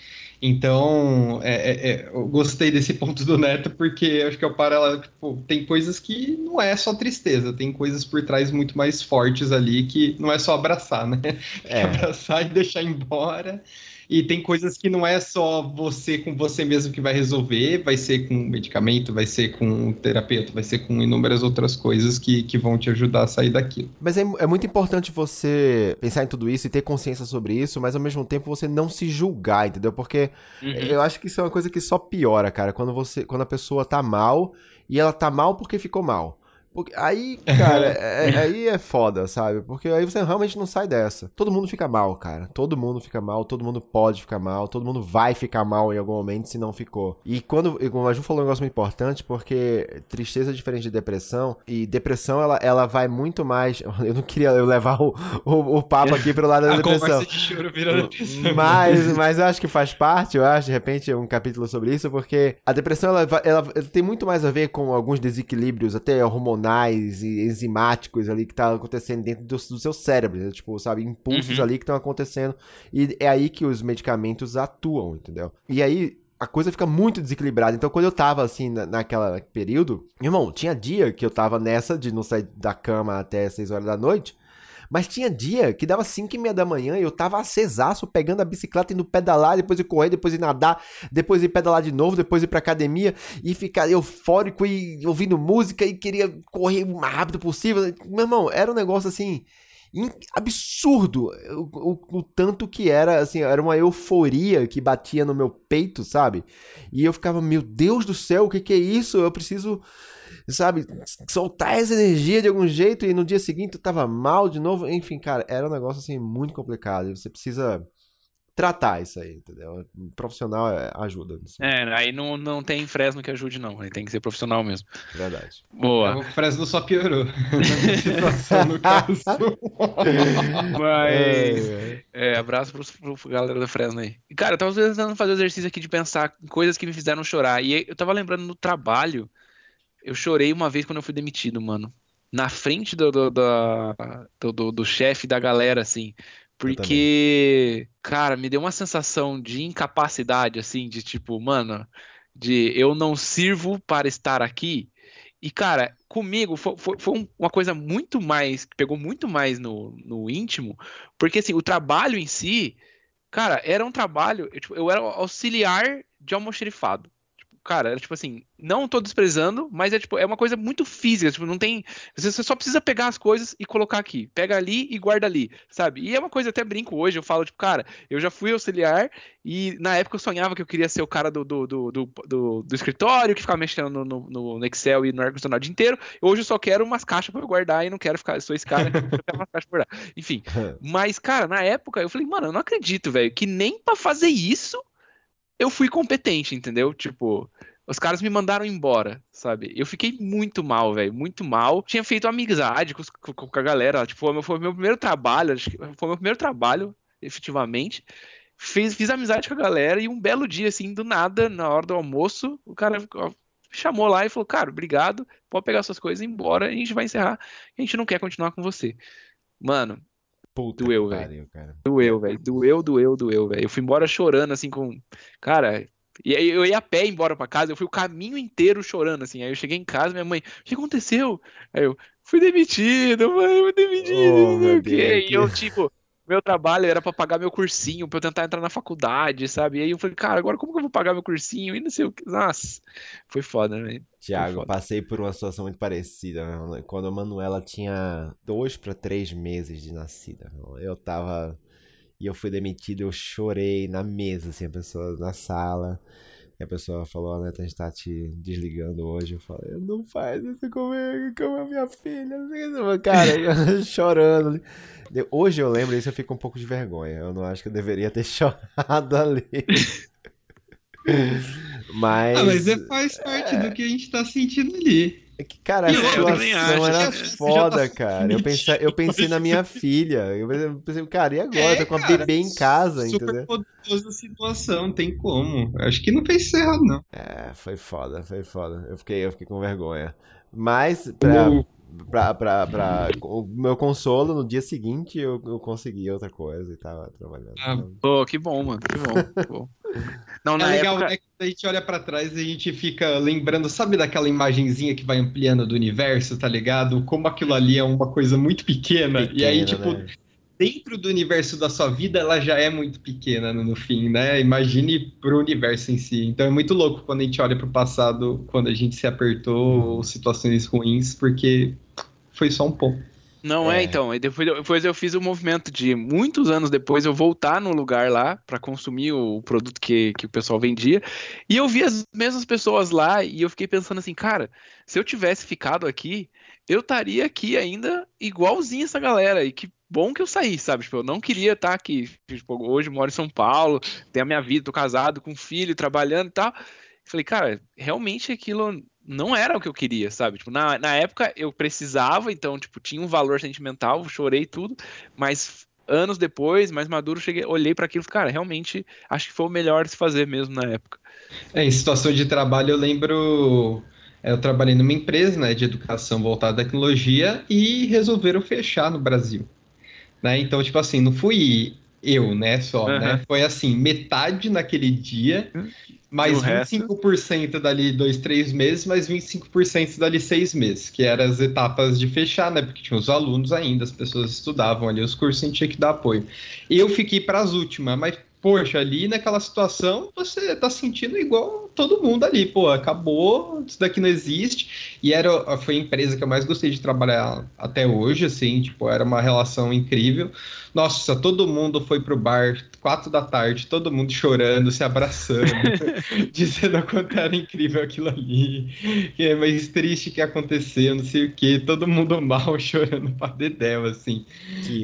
Então, é, é, é, eu gostei desse ponto do Neto, porque acho que é o paralelo, tipo, tem coisas que não é só tristeza, tem coisas por trás muito mais fortes ali que não é só abraçar, né? É. abraçar e deixar embora. E tem coisas que não é só você com você mesmo que vai resolver, vai ser com medicamento, vai ser com terapeuta, vai ser com inúmeras outras coisas que, que vão te ajudar a sair daquilo. Mas é, é muito importante você pensar em tudo isso e ter consciência sobre isso, mas ao mesmo tempo você não se julgar, entendeu? Porque uhum. eu acho que isso é uma coisa que só piora, cara, quando você quando a pessoa tá mal e ela tá mal porque ficou mal. Porque aí, cara, é, é, aí é foda, sabe? Porque aí você realmente não sai dessa. Todo mundo fica mal, cara. Todo mundo fica mal, todo mundo pode ficar mal, todo mundo vai ficar mal em algum momento se não ficou. E quando, como a Ju falou um negócio muito importante, porque tristeza é diferente de depressão, e depressão, ela, ela vai muito mais. Eu não queria levar o, o, o papo aqui pro lado da a depressão. De choro depressão. Mas, mas eu acho que faz parte, eu acho, de repente, um capítulo sobre isso, porque a depressão, ela, ela, ela tem muito mais a ver com alguns desequilíbrios, até hormonais hormonais e enzimáticos ali que tá acontecendo dentro do, do seu cérebro, né? tipo, sabe, impulsos uhum. ali que estão acontecendo e é aí que os medicamentos atuam, entendeu? E aí a coisa fica muito desequilibrada. Então, quando eu tava assim, na, naquela período, irmão, tinha dia que eu tava nessa de não sair da cama até 6 horas da noite. Mas tinha dia que dava 5 e meia da manhã e eu tava acesaço pegando a bicicleta, indo pedalar, depois ir correr, depois ir nadar, depois ir pedalar de novo, depois ir pra academia e ficar eufórico e ouvindo música e queria correr o mais rápido possível. Meu irmão, era um negócio assim absurdo o, o, o, tanto que era, assim, era uma euforia que batia no meu peito, sabe? E eu ficava, meu Deus do céu, o que que é isso? Eu preciso sabe, soltar essa energia de algum jeito e no dia seguinte tu tava mal de novo. Enfim, cara, era um negócio assim muito complicado. Você precisa tratar isso aí, entendeu? profissional é, ajuda. Assim. É, aí não, não tem Fresno que ajude, não. Aí tem que ser profissional mesmo. Verdade. Boa. O Fresno só piorou. situação, no caso. Mas. É, é, abraço pro, pro galera da Fresno aí. Cara, eu tava tentando fazer o exercício aqui de pensar em coisas que me fizeram chorar. E eu tava lembrando no trabalho. Eu chorei uma vez quando eu fui demitido, mano. Na frente do, do, do, do, do chefe da galera, assim. Porque, cara, me deu uma sensação de incapacidade, assim, de tipo, mano, de eu não sirvo para estar aqui. E, cara, comigo foi, foi, foi uma coisa muito mais, que pegou muito mais no, no íntimo, porque, assim, o trabalho em si, cara, era um trabalho, eu, tipo, eu era auxiliar de almoxerifado cara, é tipo assim, não tô desprezando, mas é tipo, é uma coisa muito física, tipo, não tem, você só precisa pegar as coisas e colocar aqui, pega ali e guarda ali, sabe? E é uma coisa até brinco hoje, eu falo tipo, cara, eu já fui auxiliar e na época eu sonhava que eu queria ser o cara do, do, do, do, do, escritório que ficava mexendo no, no, no Excel e no ar-condicionado o dia inteiro. Hoje eu só quero umas caixas para guardar e não quero ficar, sou esse cara que quero umas caixas pra guardar. Enfim, mas cara, na época eu falei, mano, eu não acredito, velho, que nem para fazer isso eu fui competente, entendeu? Tipo, os caras me mandaram embora, sabe? Eu fiquei muito mal, velho, muito mal. Tinha feito amizade com, com, com a galera, tipo, foi meu, foi meu primeiro trabalho, acho que foi meu primeiro trabalho, efetivamente. Fiz, fiz amizade com a galera e um belo dia, assim, do nada, na hora do almoço, o cara chamou lá e falou: Cara, obrigado, pode pegar suas coisas e ir embora, a gente vai encerrar, a gente não quer continuar com você. Mano, Puta doeu, velho. Doeu, velho. Doeu, doeu, doeu, velho. Eu fui embora chorando, assim, com. Cara, e aí eu ia a pé embora pra casa, eu fui o caminho inteiro chorando, assim. Aí eu cheguei em casa, minha mãe, o que aconteceu? Aí eu, fui demitido, mãe, fui demitido, oh, não sei o quê. E eu, tipo, meu trabalho era para pagar meu cursinho, para eu tentar entrar na faculdade, sabe? E aí eu falei, cara, agora como que eu vou pagar meu cursinho? E não sei o que. Nossa, foi foda, né? Tiago, passei por uma situação muito parecida. Né? Quando a Manuela tinha dois para três meses de nascida, eu tava. E eu fui demitido, eu chorei na mesa, assim, a pessoa na sala. E a pessoa falou, né, a gente tá te desligando hoje. Eu falei, não faz isso comigo, como a minha filha. Cara, chorando. Hoje eu lembro isso, eu fico um pouco de vergonha. Eu não acho que eu deveria ter chorado ali. Mas. Ah, mas é, faz parte é... do que a gente tá sentindo ali. É que, cara, a situação era foda, tá cara. Eu pensei, eu pensei na minha filha. Eu pensei, cara, e agora? É, tá com a bebê em casa, super entendeu? poderosa situação, tem como. Acho que não fez errado, não. É, foi foda, foi foda. Eu fiquei, eu fiquei com vergonha. Mas, pra, pra, pra, pra, o meu consolo, no dia seguinte eu, eu consegui outra coisa e tava trabalhando. Ah, pô, que bom, mano. Que bom. Que bom. Não, é legal, época... né? Que a gente olha para trás e a gente fica lembrando, sabe daquela imagenzinha que vai ampliando do universo, tá ligado? Como aquilo ali é uma coisa muito pequena. pequena e aí, tipo, né? dentro do universo da sua vida, ela já é muito pequena no, no, fim, né? Imagine pro universo em si. Então é muito louco quando a gente olha pro passado, quando a gente se apertou, ou situações ruins, porque foi só um pouco. Não é, é então. E depois, depois eu fiz o movimento de muitos anos depois eu voltar no lugar lá para consumir o produto que, que o pessoal vendia. E eu vi as mesmas pessoas lá e eu fiquei pensando assim, cara, se eu tivesse ficado aqui, eu estaria aqui ainda igualzinho essa galera. E que bom que eu saí, sabe? Tipo, eu não queria estar aqui. Tipo, hoje moro em São Paulo, tenho a minha vida, tô casado com um filho, trabalhando e tal. Falei, cara, realmente aquilo não era o que eu queria, sabe? Tipo, na, na época eu precisava, então, tipo, tinha um valor sentimental, chorei tudo, mas anos depois, mais maduro, cheguei, olhei para aquilo cara, realmente acho que foi o melhor se fazer mesmo na época. É, em situação de trabalho, eu lembro. É, eu trabalhei numa empresa né, de educação voltada à tecnologia e resolveram fechar no Brasil. Né? Então, tipo assim, não fui eu, né, só, uhum. né? Foi assim, metade naquele dia mais 25% resto? dali dois, três meses, mais 25% dali seis meses, que eram as etapas de fechar, né? Porque tinha os alunos ainda, as pessoas estudavam ali os cursos e tinha que dar apoio. Eu fiquei para as últimas, mas poxa, ali naquela situação você tá sentindo igual todo mundo ali, pô, acabou, isso daqui não existe. E era, foi a empresa que eu mais gostei de trabalhar até hoje, assim, tipo, era uma relação incrível. Nossa, todo mundo foi pro bar, quatro da tarde, todo mundo chorando, se abraçando, dizendo quanto era incrível aquilo ali, que é mais triste que aconteceu, não sei o que, todo mundo mal chorando pra dedéu, assim.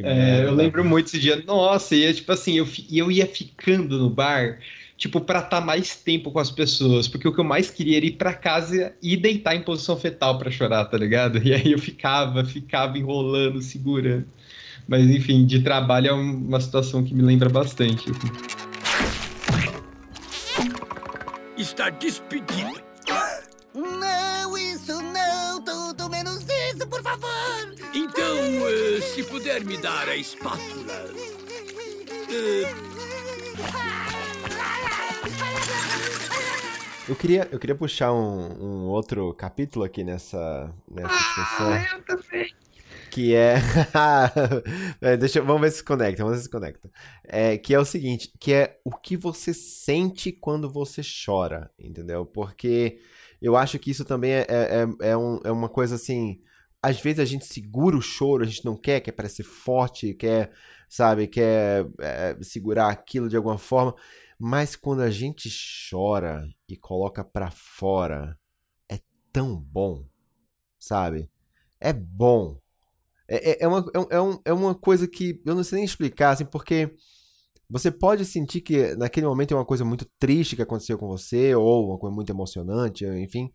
É, eu lembro muito esse dia, nossa, e tipo assim, eu, eu ia ficando no bar tipo, para estar tá mais tempo com as pessoas, porque o que eu mais queria era ir para casa e deitar em posição fetal para chorar, tá ligado? E aí eu ficava, ficava enrolando, segurando. Mas enfim, de trabalho é uma situação que me lembra bastante. Assim. Está despedido. Não, isso não, tudo menos isso, por favor. Então, uh, se puder me dar a espátula. Uh... Eu queria, eu queria puxar um, um outro capítulo aqui nessa, nessa discussão. Ah, eu também. Que é. é. deixa, vamos ver se conecta, vamos ver se conecta. É, que é o seguinte: que é o que você sente quando você chora, entendeu? Porque eu acho que isso também é, é, é, é um, é uma coisa assim. Às vezes a gente segura o choro, a gente não quer, quer parecer forte, quer, sabe, quer é, segurar aquilo de alguma forma. Mas quando a gente chora e coloca para fora, é tão bom, sabe? É bom. É, é, é, uma, é, é, um, é uma coisa que eu não sei nem explicar, assim, porque você pode sentir que naquele momento é uma coisa muito triste que aconteceu com você, ou uma coisa muito emocionante, enfim,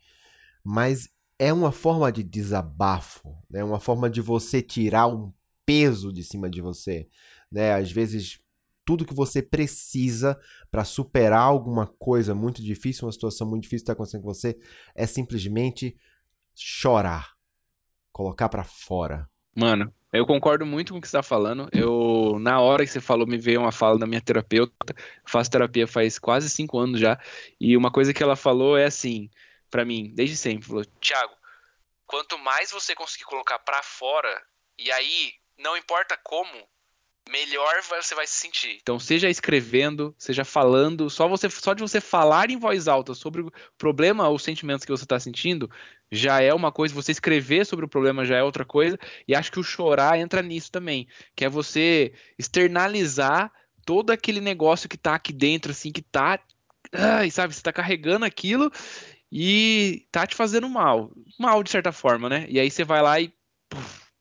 mas é uma forma de desabafo, né? uma forma de você tirar um peso de cima de você. Né? Às vezes tudo que você precisa para superar alguma coisa muito difícil, uma situação muito difícil que está acontecendo com você, é simplesmente chorar, colocar para fora. Mano, eu concordo muito com o que você está falando. Eu, na hora que você falou, me veio uma fala da minha terapeuta. Eu faço terapia faz quase cinco anos já. E uma coisa que ela falou é assim, para mim, desde sempre: falou, Thiago, quanto mais você conseguir colocar para fora, e aí, não importa como, melhor você vai se sentir. Então, seja escrevendo, seja falando, só você só de você falar em voz alta sobre o problema ou sentimentos que você está sentindo, já é uma coisa, você escrever sobre o problema já é outra coisa, e acho que o chorar entra nisso também, que é você externalizar todo aquele negócio que tá aqui dentro assim, que tá, ai, sabe, você tá carregando aquilo e tá te fazendo mal, mal de certa forma, né? E aí você vai lá e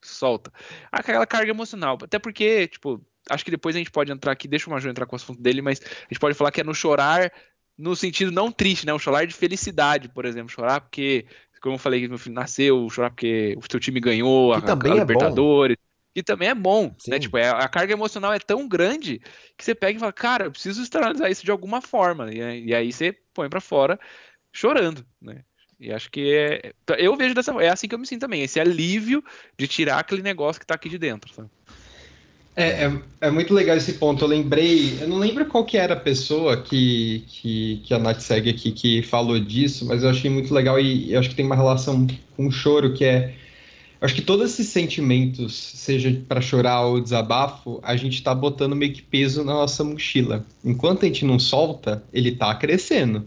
solta. Aquela carga emocional. Até porque, tipo, acho que depois a gente pode entrar aqui, deixa o Major entrar com o assunto dele, mas a gente pode falar que é no chorar no sentido não triste, né? Um chorar de felicidade, por exemplo. Chorar porque, como eu falei, que meu filho nasceu, chorar porque o seu time ganhou a, a, a Libertadores. Bom. E também é bom, Sim. né? Tipo, é, a carga emocional é tão grande que você pega e fala, cara, eu preciso externalizar isso de alguma forma. E, e aí você põe para fora chorando, né? E acho que é. Eu vejo dessa É assim que eu me sinto também. Esse alívio de tirar aquele negócio que tá aqui de dentro, sabe? É, é, é, muito legal esse ponto. Eu lembrei, eu não lembro qual que era a pessoa que, que, que a Nath segue aqui que falou disso, mas eu achei muito legal e eu acho que tem uma relação com o choro, que é. Eu acho que todos esses sentimentos, seja para chorar ou desabafo, a gente tá botando meio que peso na nossa mochila. Enquanto a gente não solta, ele tá crescendo.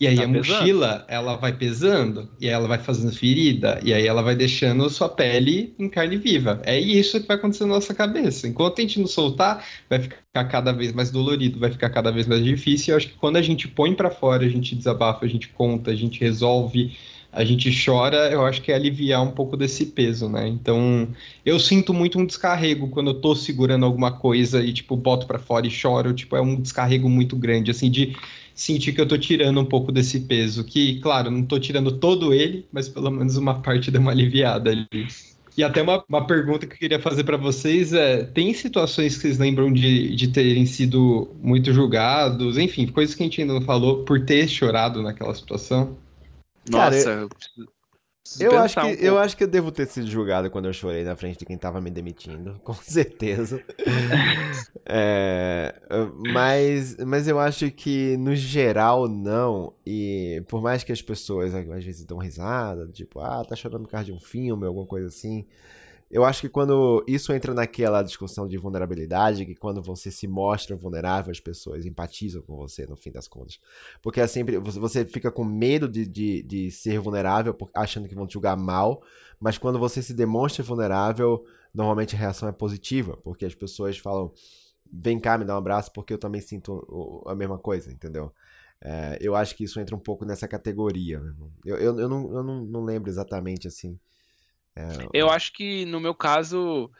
E aí Tá a pesando. mochila, ela vai pesando, e aí ela vai fazendo ferida, e aí ela vai deixando a sua pele em carne viva. É isso que vai acontecer na nossa cabeça. Enquanto a gente não soltar, vai ficar cada vez mais dolorido, vai ficar cada vez mais difícil. E eu acho que quando a gente põe pra fora, a gente desabafa, a gente conta, a gente resolve, a gente chora, eu acho que é aliviar um pouco desse peso, né? Então, eu sinto muito um descarrego quando eu tô segurando alguma coisa e, tipo, boto pra fora e choro. Tipo, é um descarrego muito grande, assim, de sentir que eu tô tirando um pouco desse peso. Que, claro, não tô tirando todo ele, mas pelo menos uma parte deu uma aliviada ali. E até uma, uma pergunta que eu queria fazer pra vocês é: tem situações que vocês lembram de, de terem sido muito julgados, enfim, coisas que a gente ainda não falou, por ter chorado naquela situação? Cara, Nossa, eu preciso- Eu acho, que, um eu acho que eu devo ter sido julgado quando eu chorei na frente de quem tava me demitindo, com certeza. É, mas, mas eu acho que, no geral, não. E por mais que as pessoas às vezes dão risada, tipo, ah, tá chorando por causa de um filme, alguma coisa assim. Eu acho que quando isso entra naquela discussão de vulnerabilidade, que quando você se mostra vulnerável, as pessoas empatizam com você, no fim das contas. Porque é sempre, você- fica com medo de, de, de ser vulnerável, achando que vão te julgar mal, mas quando você se demonstra vulnerável, normalmente a reação é positiva, porque as pessoas falam, vem cá, me dá um abraço, porque eu também sinto a mesma coisa, entendeu? É, eu acho que isso entra um pouco nessa categoria. né? Eu, eu, eu, não, eu não, não lembro exatamente assim. Eu acho que no meu caso,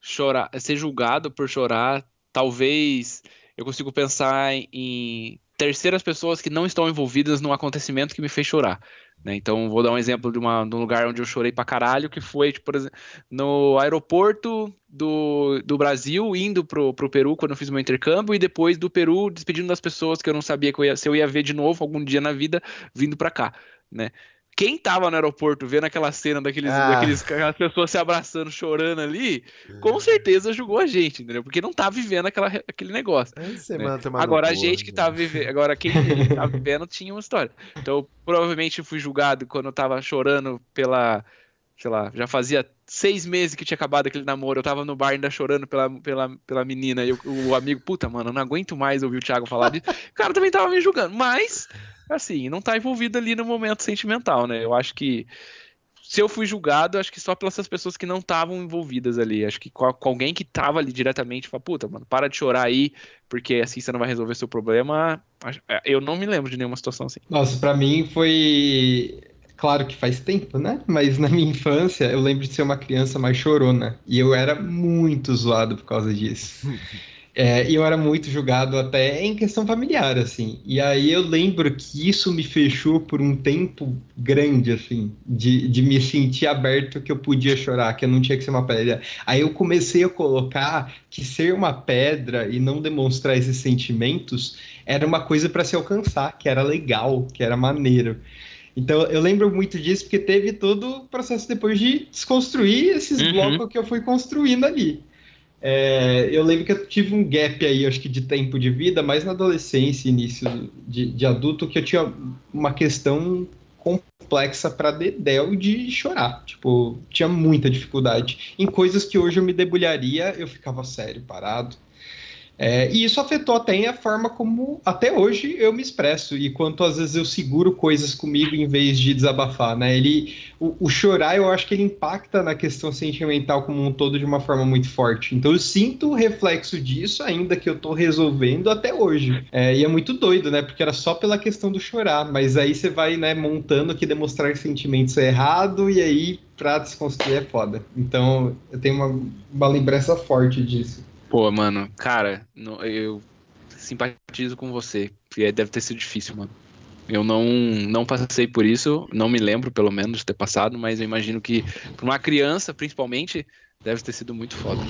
chorar, ser julgado por chorar, talvez eu consigo pensar em, em terceiras pessoas que não estão envolvidas num acontecimento que me fez chorar. né? Então, vou dar um exemplo de, uma, de um lugar onde eu chorei pra caralho, que foi, tipo, por exemplo, no aeroporto do, do Brasil, indo pro, pro Peru, quando eu fiz meu intercâmbio, e depois do Peru, despedindo das pessoas que eu não sabia que eu ia, se eu ia ver de novo algum dia na vida, vindo pra cá, né? Quem tava no aeroporto vendo aquela cena daqueles, Ah. daqueles, aquelas pessoas se abraçando, chorando ali, com certeza julgou a gente, entendeu? Porque não tá vivendo aquela, aquele negócio. Você né? Agora, a gente que né? tá vivendo. Agora, quem tá vivendo tinha uma história. Então, eu provavelmente fui julgado quando eu tava chorando pela. Sei lá, já fazia seis meses que tinha acabado aquele namoro. Eu tava no bar ainda chorando pela, pela, pela menina. E o amigo, puta, mano, eu não aguento mais ouvir o Thiago falar disso. O cara também tava me julgando. Mas, assim, não tá envolvido ali no momento sentimental, né? Eu acho que. Se eu fui julgado, acho que só pelas pessoas que não estavam envolvidas ali. Acho que com, com alguém que tava ali diretamente, fala, puta, mano, para de chorar aí, porque assim você não vai resolver seu problema. Eu não me lembro de nenhuma situação assim. Nossa, pra mim foi. Claro que faz tempo, né? Mas na minha infância eu lembro de ser uma criança mais chorona. E eu era muito zoado por causa disso. É, e eu era muito julgado até em questão familiar, assim. E aí eu lembro que isso me fechou por um tempo grande, assim, de, de me sentir aberto que eu podia chorar, que eu não tinha que ser uma pedra. Aí eu comecei a colocar que ser uma pedra e não demonstrar esses sentimentos era uma coisa para se alcançar, que era legal, que era maneiro. Então eu lembro muito disso porque teve todo o processo depois de desconstruir esses Uhum. blocos que eu fui construindo ali. É, eu lembro que eu tive um gap aí, acho que de tempo de vida, mais na adolescência, início de, de adulto, que eu tinha uma questão complexa para dedéu de chorar. Tipo, tinha muita dificuldade. Em coisas que hoje eu me debulharia, eu ficava sério, parado. É, e isso afetou até a forma como, até hoje, eu me expresso. E quanto às vezes eu seguro coisas comigo em vez de desabafar, né? Ele, o, o chorar, eu acho que ele impacta na questão sentimental como um todo de uma forma muito forte. Então eu sinto o reflexo disso, ainda que eu tô resolvendo até hoje. É, e é muito doido, né? Porque era só pela questão do chorar. Mas aí você vai, né, montando que demonstrar sentimentos é errado, e aí pra desconstruir é foda. Então eu tenho uma, uma lembrança forte disso. Pô, mano, cara, no- eu simpatizo com você. porque Deve ter sido difícil, mano. Eu não, não passei por isso, não me lembro, pelo menos, de ter passado, mas eu imagino que, pra uma criança, principalmente, deve ter sido muito foda.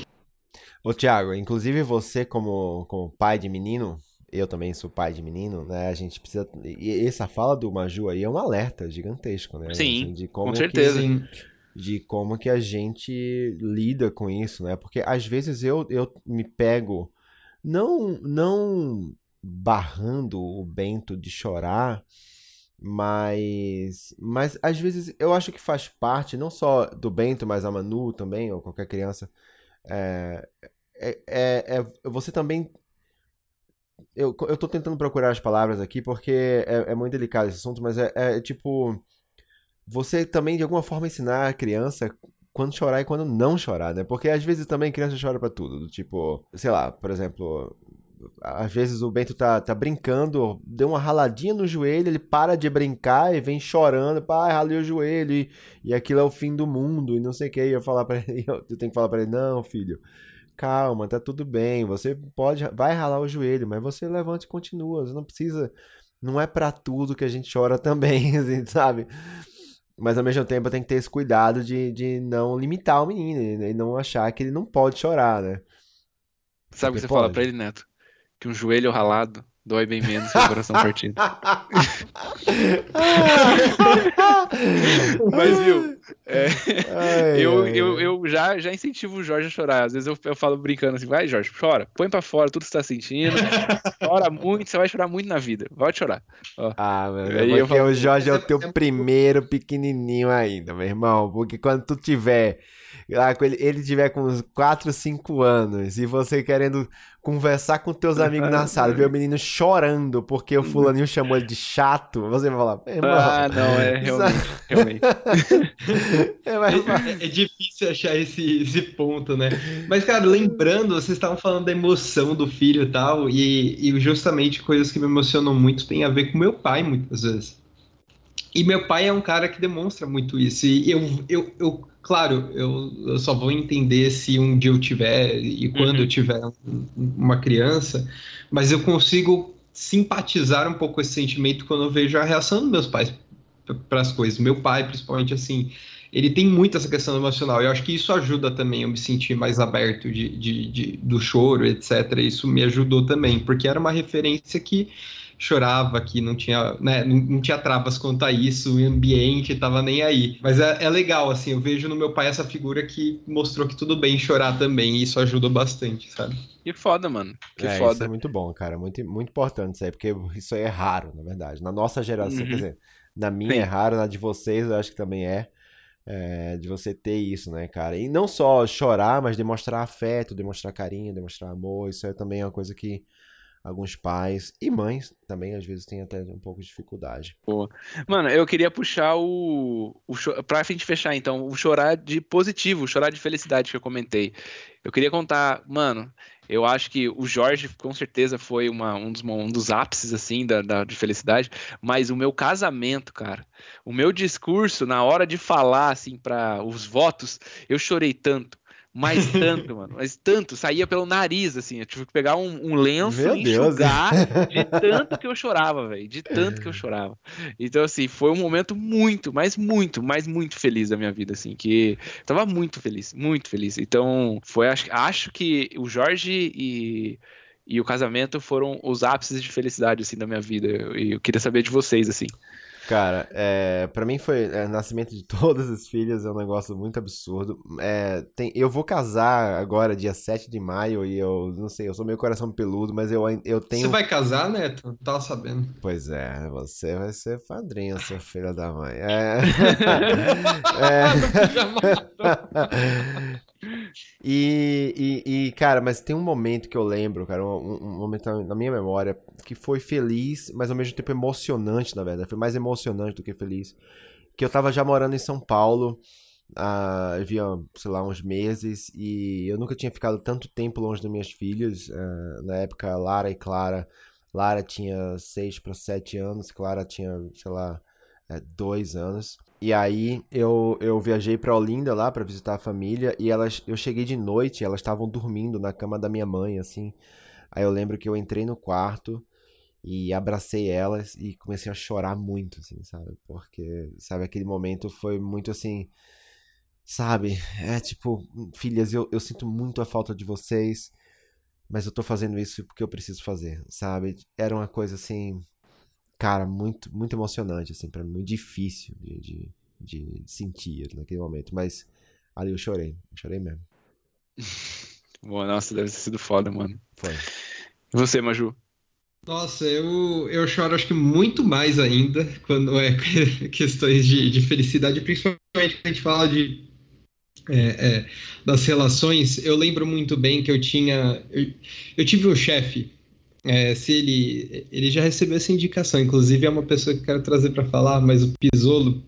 Ô, Thiago, inclusive você, como, como pai de menino, eu também sou pai de menino, né? A gente precisa. E essa fala do Maju aí é um alerta gigantesco, né? Sim, Assim, de como com que- certeza. Sim. De como que a gente lida com isso, né? Porque às vezes eu, eu me pego não não barrando o Bento de chorar, mas mas às vezes eu acho que faz parte não só do Bento, mas a Manu também ou qualquer criança é, é, é, é você também Eu, eu tô tentando procurar as palavras aqui porque é, é muito delicado esse assunto, mas é, é tipo. Você também, de alguma forma, ensinar a criança quando chorar e quando não chorar, né? Porque às vezes também criança chora pra tudo. Do tipo, sei lá, por exemplo, às vezes o Bento tá, tá brincando, deu uma raladinha no joelho, ele para de brincar e vem chorando, pai, ralei o joelho e, e aquilo é o fim do mundo e não sei o que. E eu falar para ele, eu tenho que falar para ele, não, filho, calma, tá tudo bem, você pode, vai ralar o joelho, mas você levanta e continua, você não precisa, não é para tudo que a gente chora também, assim, sabe? Mas ao mesmo tempo tem que ter esse cuidado de, de não limitar o menino e não achar que ele não pode chorar, né? Sabe o que você pode. fala pra ele, Neto? Que um joelho ralado dói bem menos que o coração partido. Mas, viu, é, ai, eu, ai, eu, eu já, já incentivo o Jorge a chorar. Às vezes eu, eu falo brincando assim, vai, Jorge, chora, põe pra fora tudo que você tá sentindo, chora muito, você vai chorar muito na vida, pode chorar. Ó. Ah, meu Aí porque falo, o Jorge é o teu primeiro pequenininho ainda, meu irmão, porque quando tu tiver lá, ele, ele tiver com uns 4, 5 anos e você querendo conversar com teus amigos na sala, ver o menino chorando porque o fulaninho chamou ele de chato, você vai falar, ah, não, é realmente, realmente. É, mas... é, é, difícil achar esse, esse ponto, né? Mas, cara, lembrando, vocês estavam falando da emoção do filho e tal, e, e justamente coisas que me emocionam muito tem a ver com meu pai, muitas vezes. E meu pai é um cara que demonstra muito isso. E eu, eu, eu claro, eu, eu só vou entender se um dia eu tiver e quando uhum. eu tiver uma criança, mas eu consigo simpatizar um pouco esse sentimento quando eu vejo a reação dos meus pais para as coisas. Meu pai, principalmente, assim, ele tem muito essa questão emocional. Eu acho que isso ajuda também eu me sentir mais aberto de, de, de do choro, etc. Isso me ajudou também, porque era uma referência que chorava, que não tinha, né, não, não tinha travas quanto a isso, o ambiente tava nem aí. Mas é, é, legal, assim, eu vejo no meu pai essa figura que mostrou que tudo bem chorar também, e isso ajuda bastante, sabe? Que foda, mano. Que é, foda. Isso é muito bom, cara. Muito, muito importante isso aí, porque isso aí é raro, na verdade. Na nossa geração, uhum. quer dizer, na minha Sim. é raro, na de vocês eu acho que também é. É, de você ter isso, né, cara? E não só chorar, mas demonstrar afeto, demonstrar carinho, demonstrar amor. Isso é também uma coisa que alguns pais e mães também às vezes têm até um pouco de dificuldade. Boa. Mano, eu queria puxar o, o pra gente fechar então, o chorar de positivo, o chorar de felicidade que eu comentei. Eu queria contar, mano, eu acho que o Jorge com certeza foi uma, um, dos, um dos ápices assim da, da, de felicidade, mas o meu casamento, cara, o meu discurso na hora de falar assim para os votos, eu chorei tanto mas tanto, mano. Mas tanto. Saía pelo nariz, assim. Eu tive que pegar um, um lenço Meu e enxugar Deus. de tanto que eu chorava, velho. De tanto que eu chorava. Então, assim, foi um momento muito, mas muito, mas muito feliz da minha vida, assim. Que tava muito feliz, muito feliz. Então, foi, acho, acho que o Jorge e e o casamento foram os ápices de felicidade assim da minha vida. E eu, eu, queria saber de vocês assim. Cara, é, para mim foi é, nascimento de todas as filhas é um negócio muito absurdo. É, tem, eu vou casar agora, dia 7 de maio, e eu não sei, eu sou meio coração peludo, mas eu, eu tenho. Você vai casar, Neto? Não tava sabendo. Pois é, você vai ser padrinho, seu filho da mãe. É. é... E, e, e, cara, mas tem um momento que eu lembro, cara, um, um, momento na minha memória que foi feliz, mas ao mesmo tempo emocionante, na verdade. Foi mais emocionante do que feliz. Que eu tava já morando em São Paulo, uh, havia, sei lá, uns meses, e eu nunca tinha ficado tanto tempo longe das minhas filhas. Uh, na época, Lara e Clara. Lara tinha 6 para 7 anos, Clara tinha, sei lá, 2 é, anos. E aí eu, eu viajei para Olinda lá para visitar a família e elas eu cheguei de noite, elas estavam dormindo na cama da minha mãe assim. Aí eu lembro que eu entrei no quarto e abracei elas e comecei a chorar muito assim, sabe? Porque sabe aquele momento foi muito assim, sabe? É tipo, filhas, eu, eu sinto muito a falta de vocês, mas eu tô fazendo isso porque eu preciso fazer, sabe? Era uma coisa assim, cara, muito, muito emocionante, assim, para mim, muito difícil de, de, de, sentir naquele momento. Mas ali eu chorei, eu chorei mesmo. Boa, nossa, deve ter sido foda, mano. Foi. E você, Maju? Nossa, eu, eu choro acho que muito mais ainda quando é questões de, de felicidade, principalmente quando a gente fala de é, é, das relações. Eu lembro muito bem que eu tinha. Eu, eu tive um chefe é, se ele. Ele já recebeu essa indicação, inclusive é uma pessoa que eu quero trazer para falar, mas o Pisolo.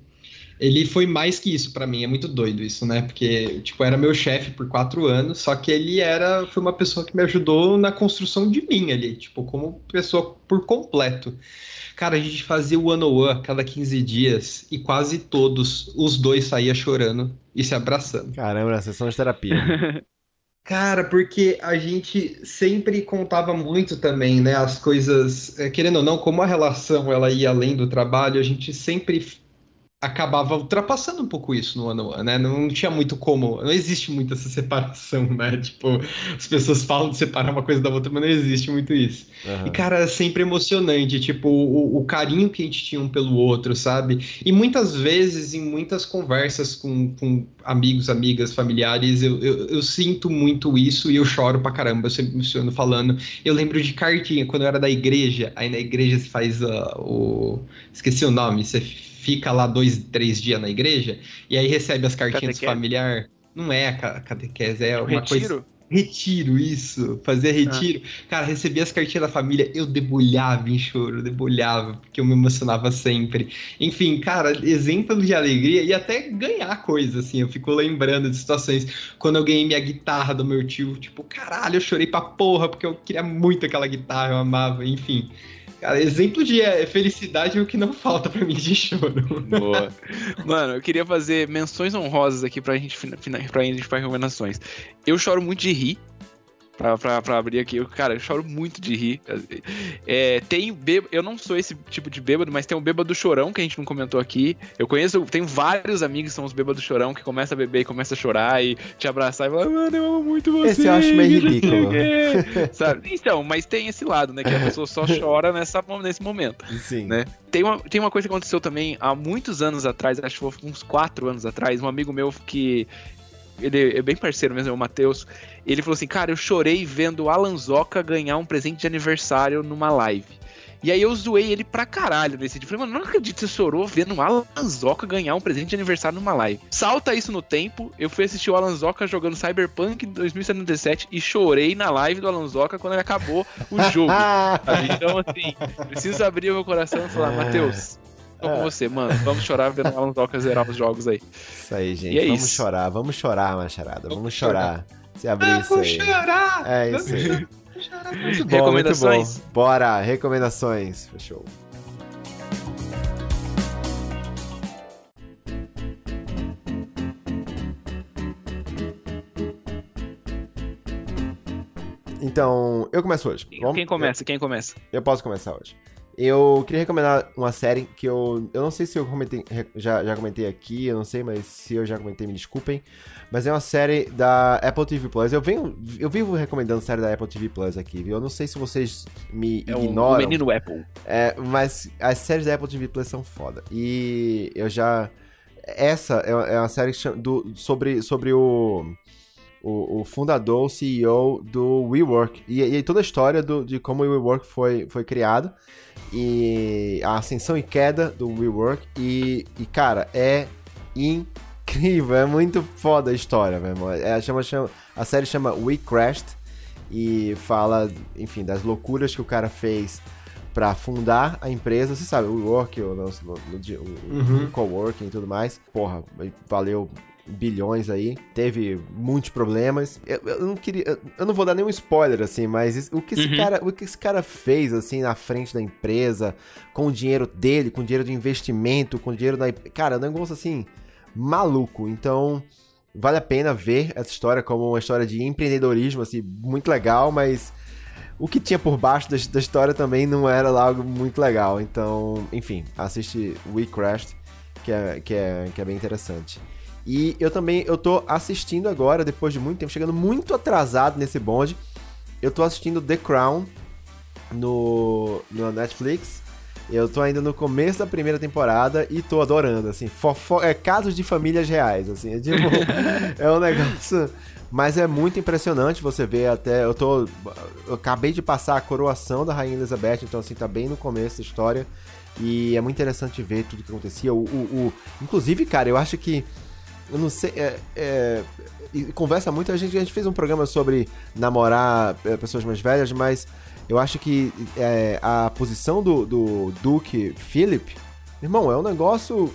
Ele foi mais que isso para mim, é muito doido isso, né? Porque, tipo, era meu chefe por quatro anos, só que ele era, foi uma pessoa que me ajudou na construção de mim ali, tipo, como pessoa por completo. Cara, a gente fazia o one on one a cada 15 dias e quase todos os dois saía chorando e se abraçando. Caramba, sessão de terapia. Cara, porque a gente sempre contava muito também, né, as coisas, é, querendo ou não, como a relação ela ia além do trabalho, a gente sempre acabava ultrapassando um pouco isso no ano né? Não tinha muito como, não existe muito essa separação, né? Tipo, as pessoas falam de separar uma coisa da outra, mas não existe muito isso. Uhum. E, cara, é sempre emocionante, tipo, o, o, carinho que a gente tinha um pelo outro, sabe? E muitas vezes, em muitas conversas com, com amigos, amigas, familiares, eu, eu, eu, sinto muito isso e eu choro pra caramba, eu sempre me emociono falando. Eu lembro de cartinha, quando eu era da igreja, aí na igreja se faz uh, o... esqueci o nome, você fica lá dois, três dias na igreja e aí recebe as cartinhas familiar. Não é a catequese, é uma retiro? coisa. Retiro, isso. Fazer retiro. Ah. Cara, receber as cartinhas da família, eu debulhava em choro, debulhava, porque eu me emocionava sempre. Enfim, cara, exemplo de alegria e até ganhar coisa, assim. Eu fico lembrando de situações quando eu ganhei minha guitarra do meu tio, tipo, caralho, eu chorei pra porra, porque eu queria muito aquela guitarra, eu amava, enfim. Cara, exemplo de é, felicidade é o que não falta para mim de choro. Boa. Mano, eu queria fazer menções honrosas aqui pra gente, pra gente para recomendações. Eu choro muito de rir pra, pra, pra abrir aqui. Eu, cara, eu choro muito de rir. É, tem bêbado, eu não sou esse tipo de bêbado, mas tem um bêbado chorão que a gente não comentou aqui. Eu conheço, tenho vários amigos que são os bêbados chorão que começa a beber e começa a chorar e te abraçar e falar, mano, eu amo muito você. Esse eu acho meio ridículo. Sabe? Então, mas tem esse lado, né? Que a pessoa só chora nessa, nesse momento. Sim. Né? Tem, uma, tem uma coisa que aconteceu também há muitos anos atrás, acho que foi uns quatro anos atrás, um amigo meu que ele é bem parceiro mesmo, é o Matheus. Ele falou assim: Cara, eu chorei vendo o Alan Zoca ganhar um presente de aniversário numa live. E aí eu zoei ele pra caralho nesse dia. Falei, mano, não acredito que você chorou vendo o Alan Zoca ganhar um presente de aniversário numa live. Salta isso no tempo, eu fui assistir o Alan Zoca jogando Cyberpunk 2077 e chorei na live do Alan Zoca quando ele acabou o jogo. então, assim, preciso abrir meu coração e falar, Matheus, tô com você, mano. Vamos chorar vendo o Alan Zoca zerar os jogos aí. Isso aí, gente. É vamos isso. chorar, vamos chorar, macharada. Vamos, vamos chorar. chorar. Se abrir isso aí. chorar! É isso aí. Muito bom, Recomendações? Muito bom. Bora, recomendações. Fechou. Então, eu começo hoje. Vamos? Quem começa? Quem começa? Eu posso começar hoje. Eu queria recomendar uma série que eu. Eu não sei se eu comentei, já, já comentei aqui, eu não sei, mas se eu já comentei, me desculpem. Mas é uma série da Apple TV Plus. Eu venho, eu vivo recomendando série da Apple TV Plus aqui, viu? Eu não sei se vocês me é ignoram. O menino Apple. É, mas as séries da Apple TV Plus são foda. E eu já. Essa é uma série do, sobre, sobre o o, o, fundador, o CEO do WeWork. E, e toda a história do, de como o WeWork foi, foi criado. E a ascensão e queda do WeWork. E, e cara, é incrível. É muito foda a história, meu irmão. É, chama, chama, a série chama We Crashed. E fala, enfim, das loucuras que o cara fez para fundar a empresa. Você sabe, o WeWork, o, o, o, uhum. o coworking e tudo mais. Porra, valeu bilhões aí, teve muitos problemas. Eu, eu, não queria, eu não vou dar nenhum spoiler assim, mas o que esse uhum. cara, o que esse cara fez assim na frente da empresa, com o dinheiro dele, com o dinheiro de investimento, com o dinheiro da, cara, é um negócio assim maluco. Então, vale a pena ver essa história como uma história de empreendedorismo assim, muito legal, mas o que tinha por baixo da, da história também não era algo muito legal. Então, enfim, assiste We Crashed, que é, que é, que é bem interessante. E eu também, eu tô assistindo agora, depois de muito tempo, chegando muito atrasado nesse bonde. Eu tô assistindo The Crown no, no Netflix. Eu tô ainda no começo da primeira temporada e tô adorando, assim, fofo é casos de famílias reais, assim, é, tipo, é um negócio, mas é muito impressionante você ver até, eu tô, eu acabei de passar a coroação da Rainha Elizabeth, então assim, tá bem no começo da história e é muito interessante ver tudo que acontecia, o, o, o inclusive, cara, eu acho que eu não sei. É, é, conversa muito. A gente, a gente fez um programa sobre namorar é, pessoas mais velhas, mas Eu acho que é, a posição do, do Duke Philip, irmão, é um negócio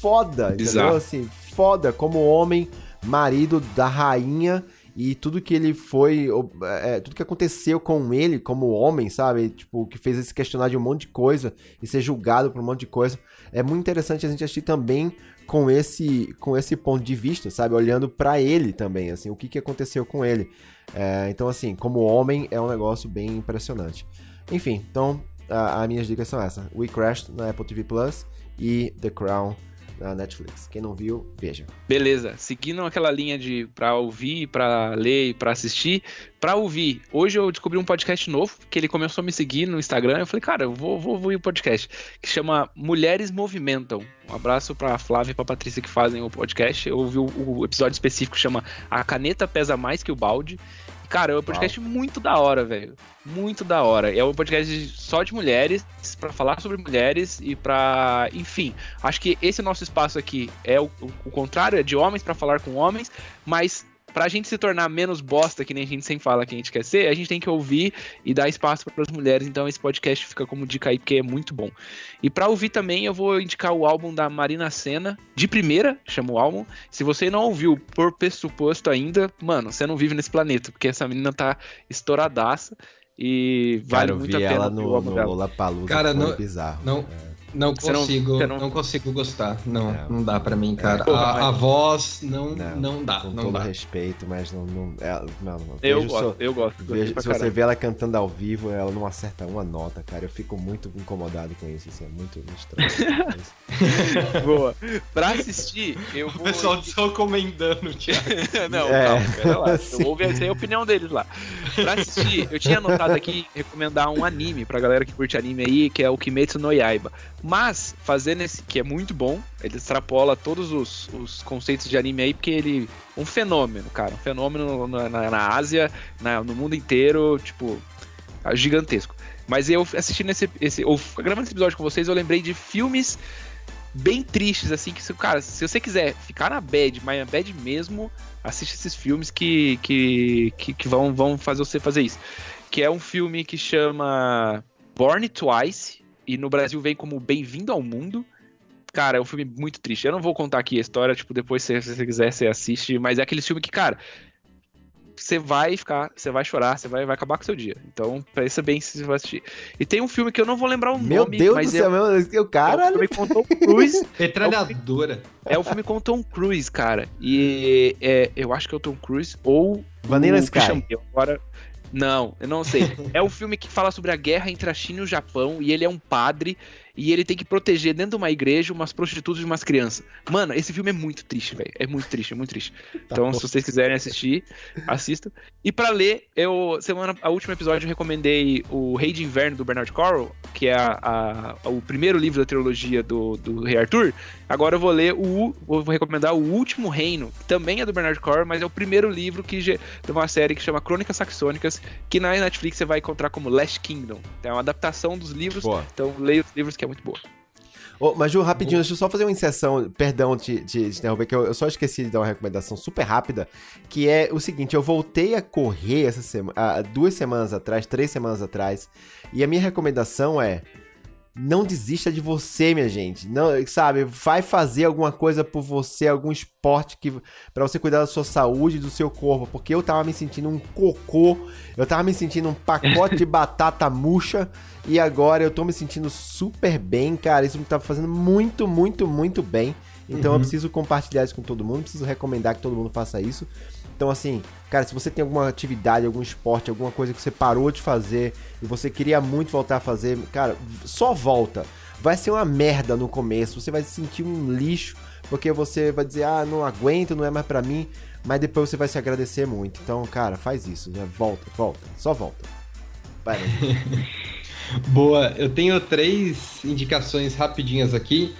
foda, Bizarro. entendeu? Assim, foda como homem, marido da rainha e tudo que ele foi, é, tudo que aconteceu com ele como homem, sabe? Tipo, que fez ele se questionar de um monte de coisa e ser julgado por um monte de coisa. É muito interessante a gente assistir também com esse, com esse ponto de vista, sabe? Olhando pra ele também, assim, o que, que aconteceu com ele. É, então, assim, como homem, é um negócio bem impressionante. Enfim, então, as minhas dicas são essas. We Crashed na Apple TV Plus e The Crown na Netflix. Quem não viu, veja. Beleza, seguindo aquela linha de pra ouvir, pra ler e pra assistir, pra ouvir, hoje eu descobri um podcast novo, que ele começou a me seguir no Instagram, eu falei, cara, eu vou, vou ouvir o um podcast, que chama Mulheres Movimentam. Um abraço pra Flávia e pra Patrícia que fazem o podcast. Eu ouvi o, o episódio específico que chama A Caneta Pesa Mais Que o Balde. Cara, é um podcast muito da hora, velho. Muito da hora. É um podcast só de mulheres, para falar sobre mulheres e para, enfim, acho que esse nosso espaço aqui é o, o contrário, é de homens para falar com homens, mas pra gente se tornar menos bosta, que nem a gente sempre fala que a gente quer ser, a gente tem que ouvir e dar espaço para as mulheres. Então esse podcast fica como dica aí, porque é muito bom. E para ouvir também, eu vou indicar o álbum da Marina Senna, de primeira, chama o álbum. Se você não ouviu por pressuposto ainda, mano, você não vive nesse planeta, porque essa menina tá estouradaça. E vale Cara, muito a pena. ela no, no Cara, não, bizarro. Não, é. Não Você não- consigo, você não, não- consigo gostar. Não, Não. não dá pra mim, cara. Porra, a, mas- a voz não, Não, não, dá, Com não todo dá. respeito, mas não. não, ela, não, não. Eu Vejo gosto, só- eu gosto. vejo- se você caralho. vê ela cantando ao vivo, ela não acerta uma nota, cara. Eu fico muito incomodado com isso. Isso é muito estranho. Boa. Pra assistir, eu O vou. pessoal só comendando, Thiago. não, É. calma, pera lá. Sim. Eu vou ver essa é a opinião deles lá. Pra assistir, eu tinha anotado aqui recomendar um anime pra galera que curte anime aí, que é o Kimetsu no Yaiba. Mas, fazendo esse, que é muito bom, ele extrapola todos os, os conceitos de anime aí, porque ele. Um fenômeno, cara. Um fenômeno na, na- na Ásia, na- no mundo inteiro, tipo, gigantesco. Mas eu assistindo esse, esse. Ou gravando esse episódio com vocês, eu lembrei de filmes bem tristes, assim, que, cara, se você quiser ficar na bad, mas na bad mesmo, assiste esses filmes que, que, que, que vão, vão fazer você fazer isso. Que é um filme que chama Born Twice, e no Brasil vem como Bem-vindo ao Mundo. Cara, é um filme muito triste. Eu não vou contar aqui a história, tipo, depois, se você quiser, você assiste, mas é aquele filme que, cara, você vai ficar, você vai chorar, você vai, vai acabar com o seu dia. Então, pensa bem se você vai assistir. E tem um filme que eu não vou lembrar o Meu nome, Deus do mas céu, é, meu, o é um cara. filme com Tom Cruise. Metralhadora. É o filme com Tom Cruise, cara. E é, eu acho que é o Tom Cruise ou Vanilla o Sky. Christian Bale. Agora, não, eu não sei. É um filme que fala sobre a guerra entre a China e o Japão e ele é um padre e ele tem que proteger dentro de uma igreja umas prostitutas e umas crianças. Mano, esse filme é muito triste, velho. É muito triste, é muito triste. Então, se vocês quiserem assistir, assistam. E pra ler, eu semana a último episódio eu recomendei o Rei de Inverno do Bernard Cornwell, que é a- a- o primeiro livro da trilogia do, do Rei Arthur. Agora eu vou ler o vou recomendar o Último Reino, que também é do Bernard Cornwell, mas é o primeiro livro que de uma série que chama Crônicas Saxônicas, que na Netflix você vai encontrar como Last Kingdom. É uma adaptação dos livros, Boa. então leia os livros que é muito boa. Ô, mas Ju, rapidinho, deixa eu só fazer uma inserção, perdão de, de, de interromper, que eu, eu só esqueci de dar uma recomendação super rápida, que é o seguinte, eu voltei a correr essa semana, há duas semanas atrás, três semanas atrás, e a minha recomendação é, não desista de você, minha gente, não, sabe, vai fazer alguma coisa por você, algum esporte que para você cuidar da sua saúde e do seu corpo, porque eu tava me sentindo um cocô, eu tava me sentindo um pacote de batata murcha, e agora eu tô me sentindo super bem, cara. Isso me tá fazendo muito, muito, muito bem. Então Uhum. eu preciso compartilhar isso com todo mundo, preciso recomendar que todo mundo faça isso. Então, assim, cara, se você tem alguma atividade, algum esporte, alguma coisa que você parou de fazer e você queria muito voltar a fazer, cara, só volta. Vai ser uma merda no começo, você vai se sentir um lixo, porque você vai dizer, ah, não aguento, não é mais pra mim, mas depois você vai se agradecer muito. Então, cara, faz isso, né? Volta, volta, só volta. Vai? Boa, eu tenho três indicações rapidinhas aqui.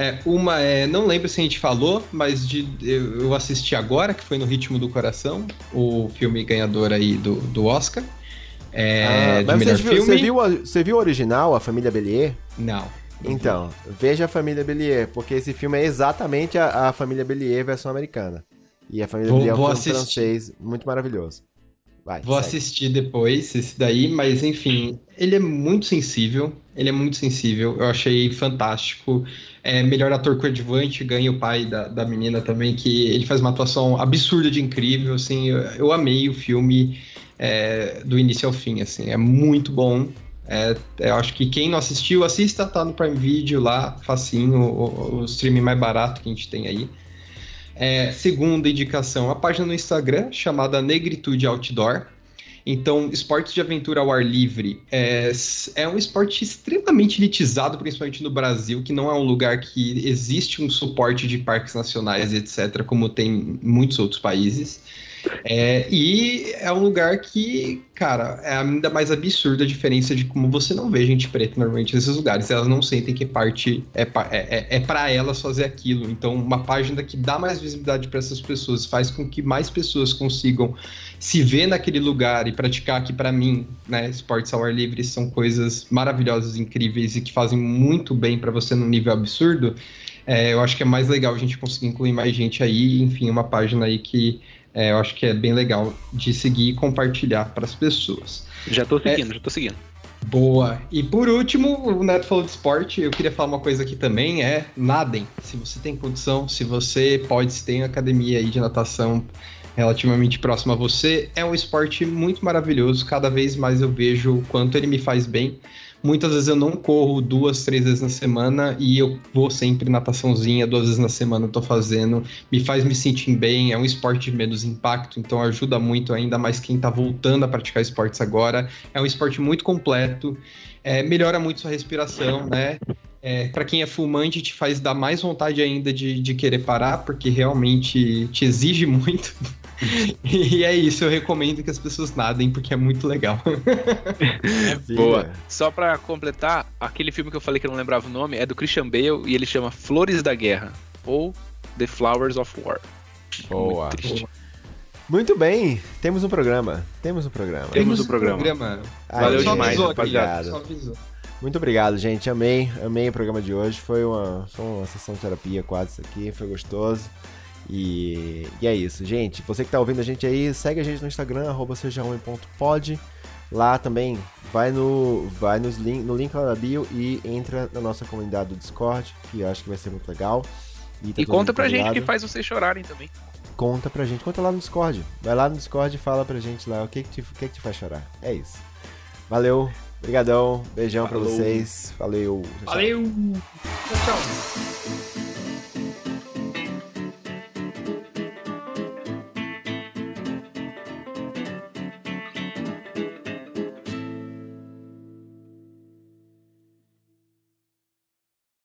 É, uma é, não lembro se a gente falou, mas de, eu, eu assisti agora, que foi no Ritmo do Coração, o filme ganhador aí do, do Oscar. É, Ah, mas você viu, você, viu, o- você viu o original, A Família Bellier? Não. Então, veja a Família Bellier, porque esse filme é exatamente a, a Família Bellier versão americana. E a Família Vou- Bellier é um filme francês muito maravilhoso. Vai, Vou segue. assistir depois esse daí, mas enfim, ele é muito sensível. Ele é muito sensível. Eu achei fantástico. É, melhor ator coadjuvante, ganha o pai da, da menina também, que ele faz uma atuação absurda de incrível. Assim, eu, eu amei o filme é, do início ao fim. Assim, é muito bom. É, eu acho que quem não assistiu, assista, tá no Prime Video lá, facinho, o, o streaming mais barato que a gente tem aí. É, segunda indicação, a página no Instagram chamada Negritude Outdoor. Então, esportes de aventura ao ar livre é, é um esporte extremamente elitizado, principalmente no Brasil, que não é um lugar que existe um suporte de parques nacionais, etc., como tem em muitos outros países. É, e é um lugar que, cara, é ainda mais absurda a diferença de como você não vê gente preta normalmente nesses lugares. Elas não sentem que parte é, é, é, é para elas fazer aquilo. Então, uma página que dá mais visibilidade para essas pessoas faz com que mais pessoas consigam se ver naquele lugar e praticar que, para mim, né, esportes ao ar livre são coisas maravilhosas, incríveis e que fazem muito bem para você num nível absurdo. É, eu acho que é mais legal a gente conseguir incluir mais gente aí. Enfim, uma página aí que é, eu acho que é bem legal de seguir e compartilhar para as pessoas. Já tô seguindo, já tô seguindo. Boa. E por último, o Neto falou de esporte. Eu queria falar uma coisa aqui também: é nadem. Se você tem condição, se você pode, se tem academia aí de natação relativamente próxima a você, é um esporte muito maravilhoso. Cada vez mais eu vejo o quanto ele me faz bem. Muitas vezes eu não corro duas, três vezes na semana e eu vou sempre nataçãozinha, duas vezes na semana eu tô fazendo. Me faz me sentir bem, é um esporte de menos impacto, então ajuda muito, ainda mais quem tá voltando a praticar esportes agora. É um esporte muito completo, é, melhora muito sua respiração, né? É, para quem é fumante, te faz dar mais vontade ainda de, de querer parar, porque realmente te exige muito. e é isso, eu recomendo que as pessoas nadem, porque é muito legal. Boa. Só pra completar, aquele filme que eu falei que eu não lembrava o nome é do Christian Bale e ele chama Flores da Guerra ou The Flowers of War. Boa. Muito. Muito bem, temos um programa. Temos um programa. Temos o programa. Aí, Valeu demais, avisou, rapaziada. Muito obrigado, gente. Amei, amei o programa de hoje. Foi uma, foi uma sessão de terapia quase isso aqui, foi gostoso. E, e é isso, gente. Você que tá ouvindo a gente aí, segue a gente no Instagram, arroba sejahomem.pod. Lá também vai no vai nos link, no link lá da bio e entra na nossa comunidade do Discord, que eu acho que vai ser muito legal. tá E conta pra gente o que faz vocês chorarem também. Conta pra gente, conta lá no Discord. Vai lá no Discord e fala pra gente lá o que que te, o que que te faz chorar. É isso. Valeu, brigadão, beijão pra Falou. vocês. Valeu. tchau, tchau. Valeu! Tchau, tchau.